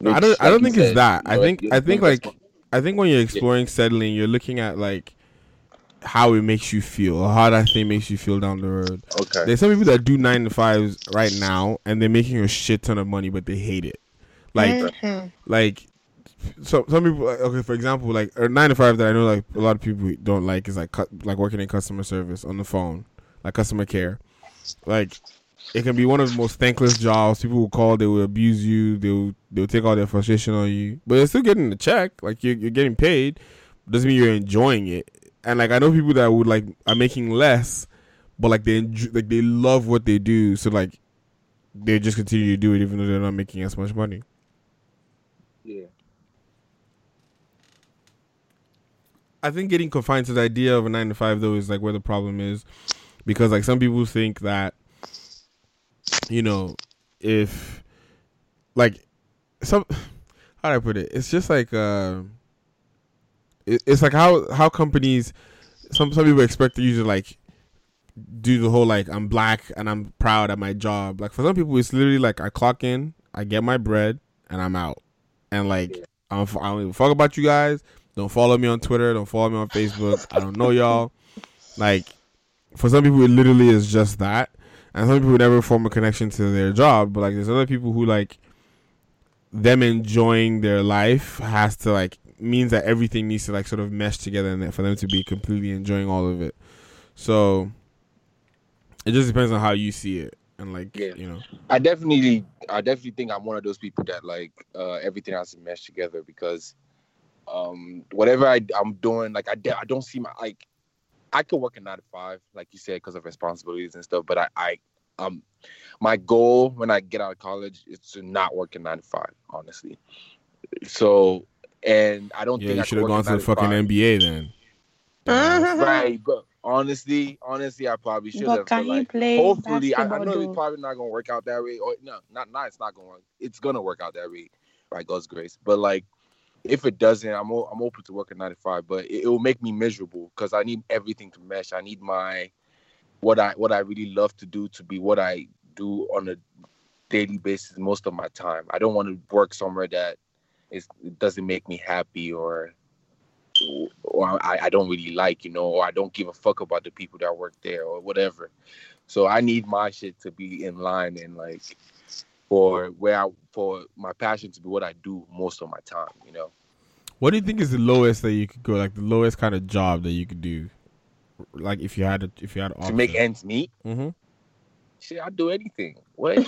I don't. Which, I don't like you think it's that. you I think. I think like. I think when you're exploring settling, you're looking at like how it makes you feel, or how that thing makes you feel down the road. Okay. There's some people that do nine to fives right now, and they're making a shit ton of money, but they hate it. Like, Mhm. like. So some people, like, okay, for example, like a nine to five that I know, like a lot of people don't like is like cu- like working in customer service on the phone, like customer care. Like it can be one of the most thankless jobs. People will call, they will abuse you, they will they will take all their frustration on you, but you're still getting the check. Like you're you're getting paid. Doesn't mean you're enjoying it. And like I know people that would like are making less, but like they enjoy, like they love what they do, so like they just continue to do it even though they're not making as much money. Yeah. I think getting confined to the idea of a nine to five though is like where the problem is, because like some people think that, you know, if like some how do I put it? It's just like uh, it, it's like how how companies some some people expect you to like do the whole like I'm black and I'm proud at my job. Like for some people, it's literally like I clock in, I get my bread, and I'm out. And like I don't, I don't even fuck about you guys. Don't follow me on Twitter. Don't follow me on Facebook. I don't know y'all. Like for some people, it literally is just that. And some people never form a connection to their job. But like there's other people who like them enjoying their life has to like means that everything needs to like sort of mesh together and for them to be completely enjoying all of it. So it just depends on how you see it and like yeah. you know. I definitely, I definitely think I'm one of those people that like uh, everything has to mesh together because um, whatever I, I'm doing, like I, de- I don't see my like I could work a nine to five, like you said, because of responsibilities and stuff. But I, I, um, my goal when I get out of college is to not work a nine to five, honestly. So, and I don't Yeah, think you should could have gone to the fucking five. NBA then. right, but honestly, honestly, I probably should But have. can he like, play hopefully, I, I know though? it's probably not gonna work out that way. Or no, not not it's not gonna work. It's gonna work out that way, by God's grace. But like, if it doesn't, I'm o- I'm open to working 95. But it, it will make me miserable because I need everything to mesh. I need my what I what I really love to do to be what I do on a daily basis most of my time. I don't want to work somewhere that is it doesn't make me happy or or I, I don't really like, you know, or I don't give a fuck about the people that work there or whatever. So I need my shit to be in line and like for where I for my passion to be what I do most of my time, you know. What do you think is the lowest that you could go? Like the lowest kind of job that you could do, like if you had a, if you had To make ends meet. Mm-hmm. Shit, I'll do anything. What?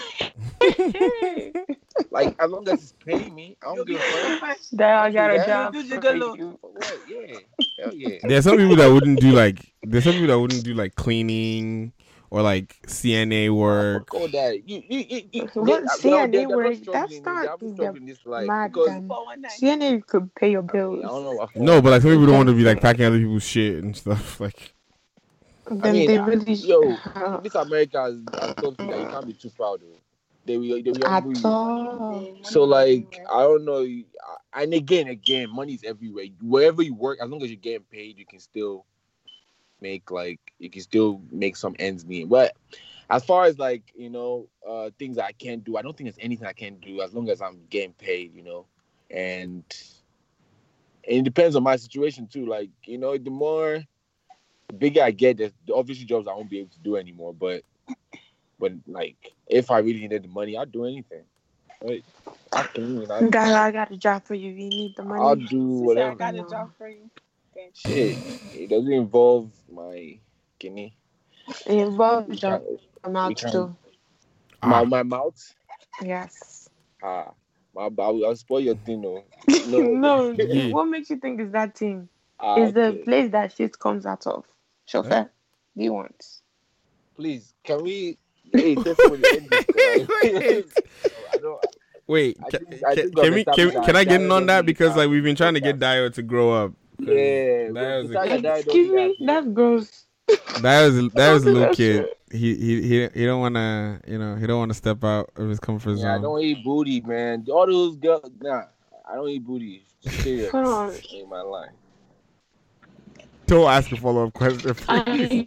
like as long as it's paying me, I don't give a fuck. That I got a job. For gigolo. you. What? Yeah. Hell yeah. There's some people that wouldn't do like. There's some people that wouldn't do like cleaning or like CNA work. Fuck all that. You, you, you, you, What they- CNA they're work? That's not they're this life mad. CNA could pay your bills. I don't know. No, but like some people don't want to be like packing other people's shit and stuff. Like Then I mean, they really yo, this America is is something that you can't be too proud of. They will, they will at all. So like, I don't know. And again, again, money's everywhere. Wherever you work, as long as you're getting paid, you can still make like you can still make some ends meet. But as far as like you know, uh, things I can't do, I don't think there's anything I can do as long as I'm getting paid. You know, and and it depends on my situation too. Like you know, the more the bigger I get, there's the obviously jobs I won't be able to do anymore. But but like if I really needed the money, I'd do anything. Right? I can. I, Guy, I got a job for you. You need the money. I'll do whatever. I got a job for you. Shit, it doesn't involve my guinea. It involves your we mouth can't- too. My my mouth. Yes. Ah, my I'll, I'll spoil your thing, no. no, Yeah. what makes you think is that thing? Ah, is the place that shit comes out of. Chauffeur, do you want? Please, can we? Hey, take end this, I don't. Wait, I can, think- I can, can we can, can I get in on that because like we've been trying to get Dio to grow up. Yeah, a- Excuse me, that's gross. That was that was a little kid. He he he he don't want to you know he don't want to step out of his comfort Yeah, I zone. don't eat booty, man. All those girls, nah, I don't eat booty. Serious. Hold on. Ain't my line. Don't ask a follow up question. I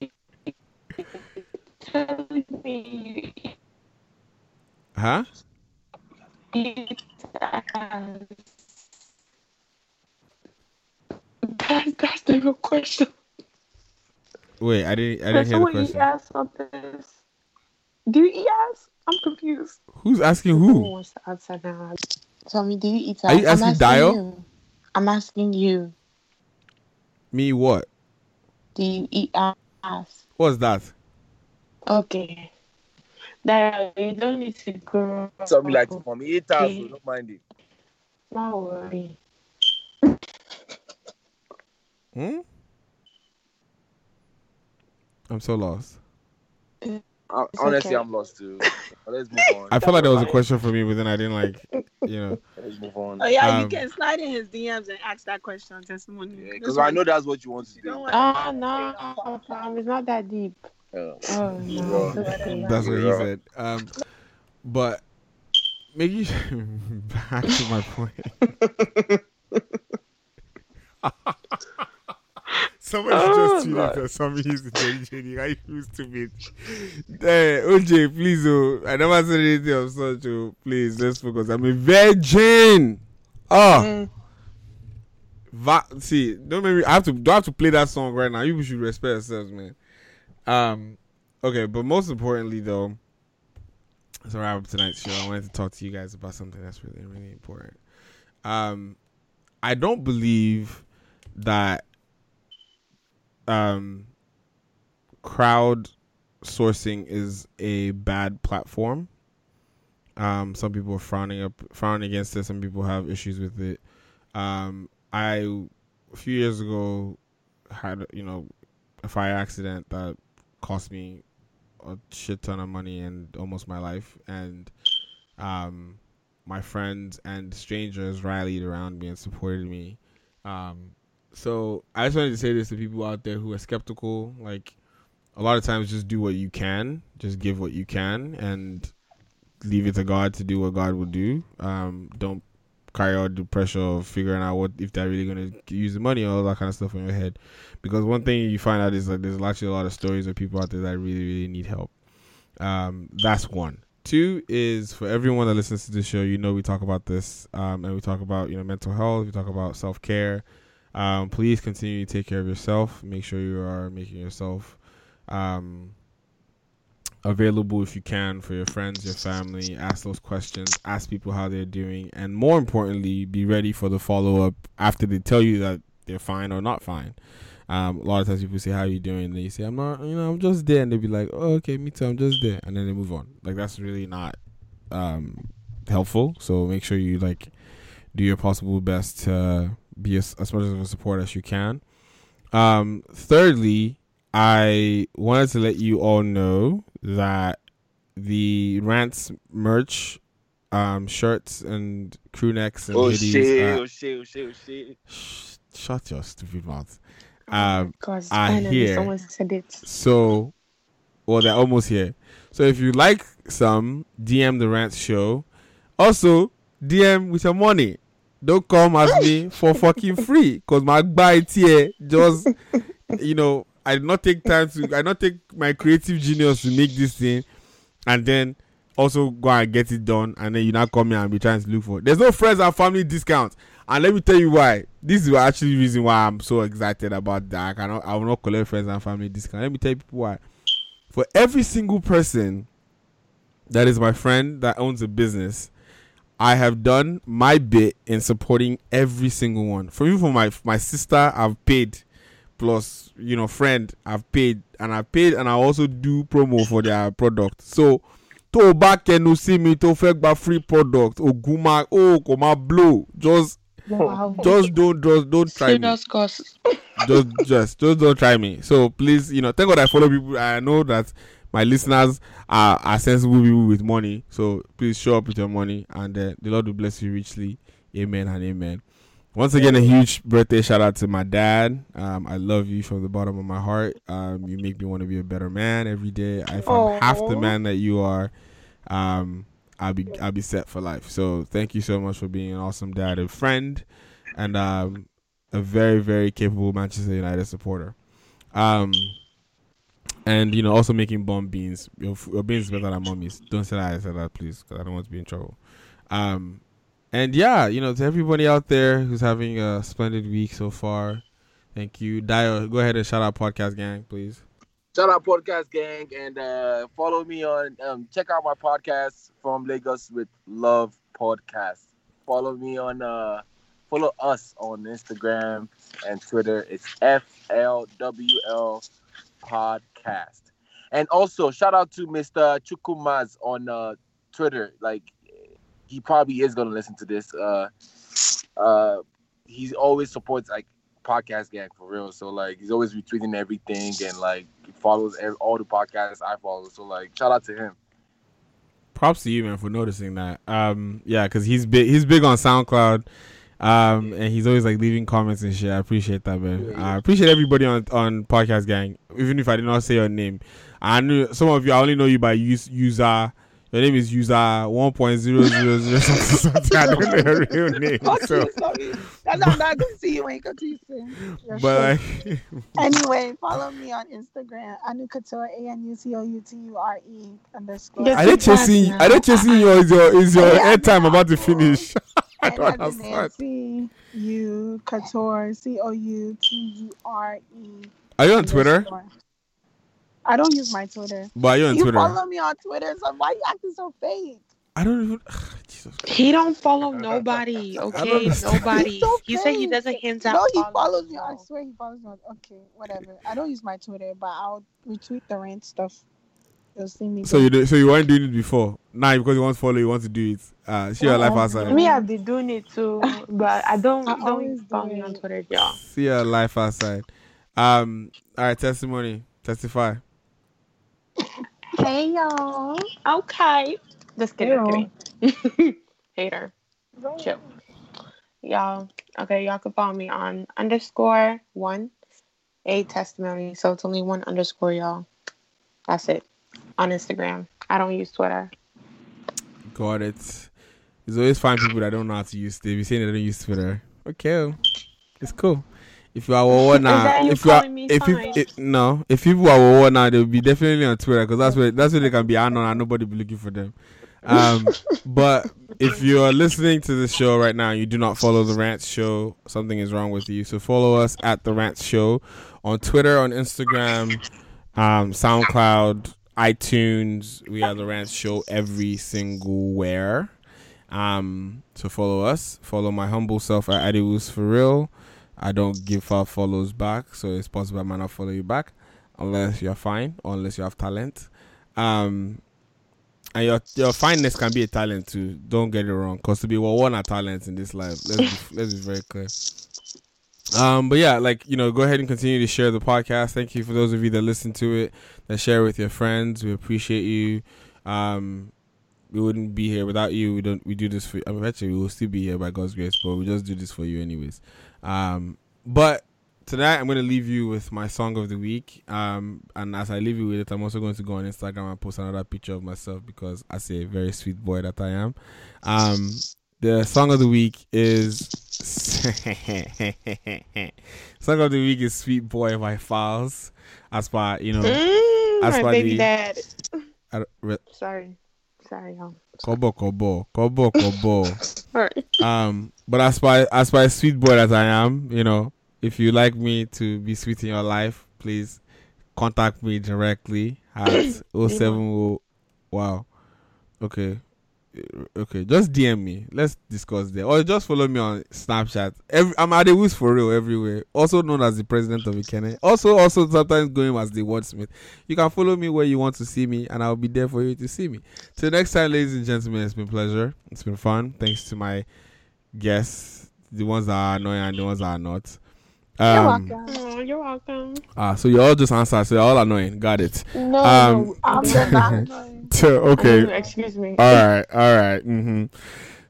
tell me Huh? you eat ass. That, that's the real question. Wait, I didn't. I didn't hear the someone eat question. ass on this? Do you eat ass? I'm confused. Who's asking Someone who? wants to answer now. Tell me, do you eat ass? Are you I'm asking Dio? you. I'm asking you. Me what? Do you eat ass? What's that? Okay. That you don't need to go. Something like for me, eight hours, Okay. so don't mind it. Don't worry. Hmm? I'm so lost. It's honestly, okay. I'm lost too. But let's move on. I felt like there was a question for me, but then I didn't like, you know. Let's move on. Oh yeah, you Um, can slide in his DMs and ask that question on testimony. Because I know that's what you want to do. Oh no, fam, it's not that deep. Yeah. Oh no. That's what he said. Um, but maybe back to my point. Somebody Oh, just tweeted Lord. that somebody used to JD JD. I used to be. Hey, OJ, please, oh, I never said anything of such. Oh, please, let's focus. I'm a virgin. Oh. Va- see, don't make me. I have to. Do I have to play that song right now? You should respect yourselves, man. Um. Okay, but most importantly, though, so wrap up tonight's show. I wanted to talk to you guys about something that's really, really important. Um, I don't believe that um crowd sourcing is a bad platform. Um, some people are frowning up, frowning against it. Some people have issues with it. Um, I a few years ago had you know a fire accident that cost me a shit ton of money and almost my life, and um, my friends and strangers rallied around me and supported me. Um, so I just wanted to say this to people out there who are skeptical. Like a lot of times, just do what you can, just give what you can, and leave it to God to do what God will do. Um, don't carry out the pressure of figuring out what if they're really going to use the money or all that kind of stuff in your head. Because one thing you find out is that there's actually a lot of stories of people out there that really, really need help. Um, that's one. Two is for everyone that listens to this show, you know we talk about this, um, and we talk about you know mental health, we talk about self care. Um, please continue to take care of yourself. Make sure you are making yourself um, available if you can for your friends, your family. Ask those questions. Ask people how they're doing, and more importantly, be ready for the follow up after they tell you that they're fine or not fine. Um, a lot of times people say, "How are you doing?" And then you say, "I'm not," you know, "I'm just there," and they be like, "Oh, okay, me too. I'm just there," and then they move on. Like that's really not um, helpful. So make sure you like do your possible best to be as, as much of a support as you can. Um, thirdly, I wanted to let you all know that the rants merch, um, shirts and crew necks and Oh hoodies. shit, are- oh shit, oh shit, oh shit. shut your stupid mouth. Um, God, are finally here. someone said it. So, well, they're almost here. So if you like some, DM the Rants show. Also, DM with your money. Don't come ask me for fucking free, cause my buy it here just, you know, I did not take time to, I not take my creative genius to make this thing, and then also go and get it done, and then you now come here and be trying to look for. There's no friends and family discounts, and let me tell you why. This is actually the reason why I'm so excited about that. I cannot, I will not collect friends and family discount. Let me tell you people why. For every single person that is my friend that owns a business, I have done my bit in supporting every single one. For you, for my my sister, I've paid. Plus, you know, friend, I've paid, and I paid, and I also do promo for their product. So, tó o bá kẹnu sí mi tó fẹ́ gba free product ogun máa ó kò máa blow just Wow. just don't just don't try me Serious just just just don't try me. So please, you know, thank God I follow people. I know that my listeners are, are sensible people with money. So please show up with your money, and uh, the Lord will bless you richly. Amen and amen. Once again, a huge birthday shout out to my dad. Um, I love you from the bottom of my heart. Um, you make me want to be a better man every day. If I'm half the man that you are, um, I'll be I'll be set for life. So thank you so much for being an awesome dad and friend, and um, a very very capable Manchester United supporter. And you know also making bomb beans. Your, your beans is better than mommy's. Don't say that I said that, please, because I don't want to be in trouble. Um, and yeah, you know to everybody out there who's having a splendid week so far, thank you. Dio, go ahead and shout out podcast gang, please. Shout out podcast gang and uh, follow me on um, check out my podcast from Lagos with Love Podcast. Follow me on uh follow us on Instagram and Twitter. It's FLWL Podcast. And also shout out to Mr. Chukumaz on uh, Twitter. Like he probably is gonna listen to this. Uh uh he always supports like podcast gang for real. So like he's always retweeting everything and like follows ev- all the podcasts I follow. So like shout out to him. props to you, man, for noticing that. Um, yeah, because he's big. He's big on SoundCloud. Um, and he's always like leaving comments and shit. I appreciate that, man. I appreciate everybody on on podcast gang. Even if I did not say your name, I knew some of you. I only know you by use user. Your name is user one point zero zero zero something. something. I don't know your real name. So, sorry. That's why I'm not gonna see you when you go to Houston. You're but sure. like, anyway, follow me on Instagram, Anu Couture, A N U C O U T U R E underscore. are they chasing? Are they chasing you? Or is your is your Yeah, airtime about to finish? I don't as in understand. Nancy, U Couture, C O U T U R E. Are you on Twitter? I don't use my Twitter. But are you on you Twitter? follow me on Twitter, so why are you acting so fake? I don't even. He don't follow nobody, okay? Nobody. He's so He said he doesn't hint at No, he follows me. I swear he follows me. Okay, whatever. I don't use my Twitter, but I'll retweet the rant stuff. You'll see me. So you do, so you weren't doing it before. Now because you want to follow, you want to do it. Uh, see your life outside. Me, I've been doing it too, but I don't I don't always follow me on. Twitter, y'all. See your life outside. Um. All right. Testimony. Testify. Hey y'all. Okay. Just kidding. kidding. Hater. Chill. Y'all. Okay, y'all can follow me on underscore one a testimony. So it's only one underscore, y'all. That's it. On Instagram. I don't use Twitter. Got it. There's always find people that don't know how to use. They be saying they don't use Twitter. Okay, it's cool. If you are Wawa now, if you are, if you, fine? it, no, if people are Wawa now, they'll be definitely on Twitter because that's where that's where they can be unknown and nobody be looking for them. Um, but if you are listening to this show right now, you do not follow the Rants Show. Something is wrong with you. So follow us at the Rants Show on Twitter, on Instagram, um, SoundCloud, iTunes. We are the Rants Show every single where. Um, so follow us. Follow my humble self at Adiwus for real. I don't give out follows back, so it's possible I might not follow you back unless you're fine or unless you have talent. Um, and your your fineness can be a talent too. Don't get it wrong, because to be well, one are talents in this life. Let's be, let's be very clear. Um, but yeah, like you know, go ahead and continue to share the podcast. Thank you for those of you that listen to it, that share with your friends. We appreciate you. Um, we wouldn't be here without you. We don't. We do this for. I mean, actually, we will still be here by God's grace, but we just do this for you, anyways. Um, but tonight I'm going to leave you with my song of the week. Um, and as I leave you with it, I'm also going to go on Instagram and post another picture of myself because I say very sweet boy that I am. Um, the song of the week is song of the week is "Sweet Boy" by Files. As per you know, Mm, as my baby the dad. I re- Sorry. Sorry, y'all. Kobo Kobo Kobo Kobo. Um, but as by as by sweet boy as I am, you know, if you like me to be sweet in your life, please contact me directly at 070 Wow. Okay. Okay, just DM me. Let's discuss there, or just follow me on Snapchat. Every, I'm at the Wiz for real everywhere. Also known as the president of Ikene. Also, also sometimes going as the wordsmith. You can follow me where you want to see me, and I'll be there for you to see me. Till next time, ladies and gentlemen, it's been a pleasure. It's been fun. Thanks to my guests, the ones that are annoying and the ones that are not. You're Um, welcome. Oh, you're welcome. Ah, so you all just answer. So you're all annoying. Got it. No, Um, I'm not annoying. so, okay. Excuse me. All right. All right. Mm-hmm.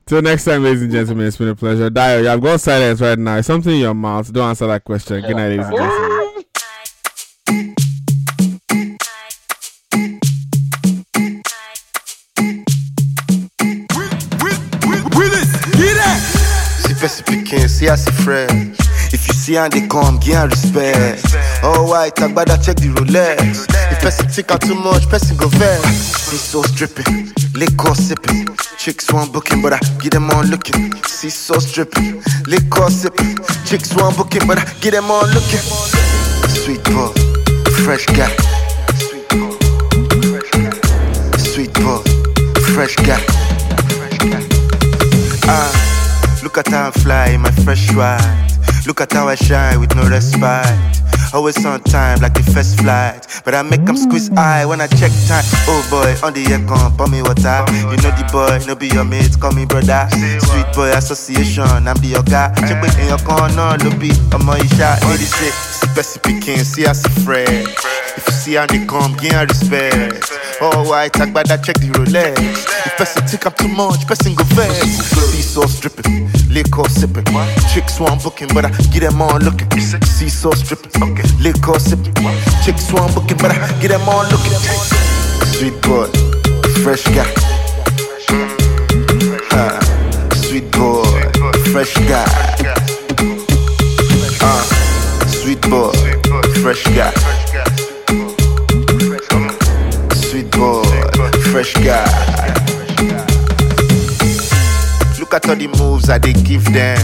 Till next time, ladies and gentlemen, it's been a pleasure. Dio, you have got silence right now. It's something in your mouth. Don't answer that question. Good night, ladies and gentlemen. See person pikin, see as a friend. If you see how they come, am respect. All white, agbada check the Rolex. If person think I'm too much, person go vex. See sauce dripping, liquor sipping. Chicks want booking, but I get them on looking. See sauce dripping, liquor sipping. Chicks want booking, but I get them on looking. Sweet boy, fresh guy. Sweet boy, fresh guy. Ah, look at how I fly my fresh ride. Look at how I shine with no respite. Always on time, like the first flight. But I make them squeeze eye when I check time. Oh boy, on the aircon, pour me water. You know the boy, no be your mate, call me brother. Sweet boy association, I'm the yoga. Check with in your corner, no be a moisha, 86. Bessie pikin, see as a friend. If you see how they come, gain her respect. Oh, all white, talk, by I check the Rolex. If person think I'm too much, person go vex. Seesaw dripping, liquor sipping. Chicks want booking, but I get them all looking. Seesaw dripping, liquor sipping. Chicks want booking, but I get them all looking. Sweet boy, fresh guy. Sweet boy, fresh guy. Boy, fresh guy. Sweet boy, fresh guy. Look at all the moves I they give them.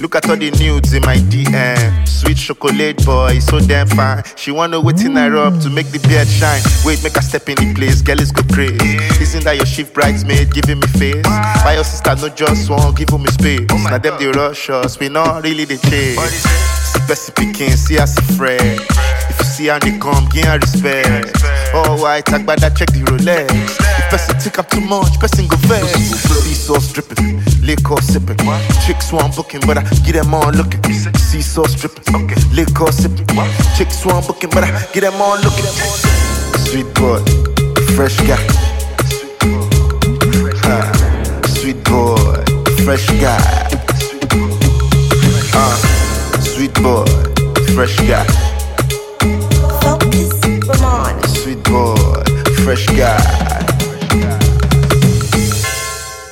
Look at all the nudes in my DM. Sweet chocolate boy, so damn fine. She wanna wait in her up to make the beard shine. Wait, make her step in the place, girl is go crazy. Isn't that your shift bridesmaid giving me face? Why your sister no just want give me space? now them they rush us, we not really the chase. See Bessie picking, see us friend. If you see how they come, her respect. Oh, I talk about that, check the Rolex. If person think I'm too much, person go vex. See sauce dripping, liquor sipping. Chicks want booking, but I get them on looking. See sauce dripping, liquor sipping. Chicks want booking, but I get them on looking. Sweet boy, fresh guy. Sweet boy, fresh guy. Sweet boy, fresh guy. Focus, Ramon. Sweet boy, fresh guy.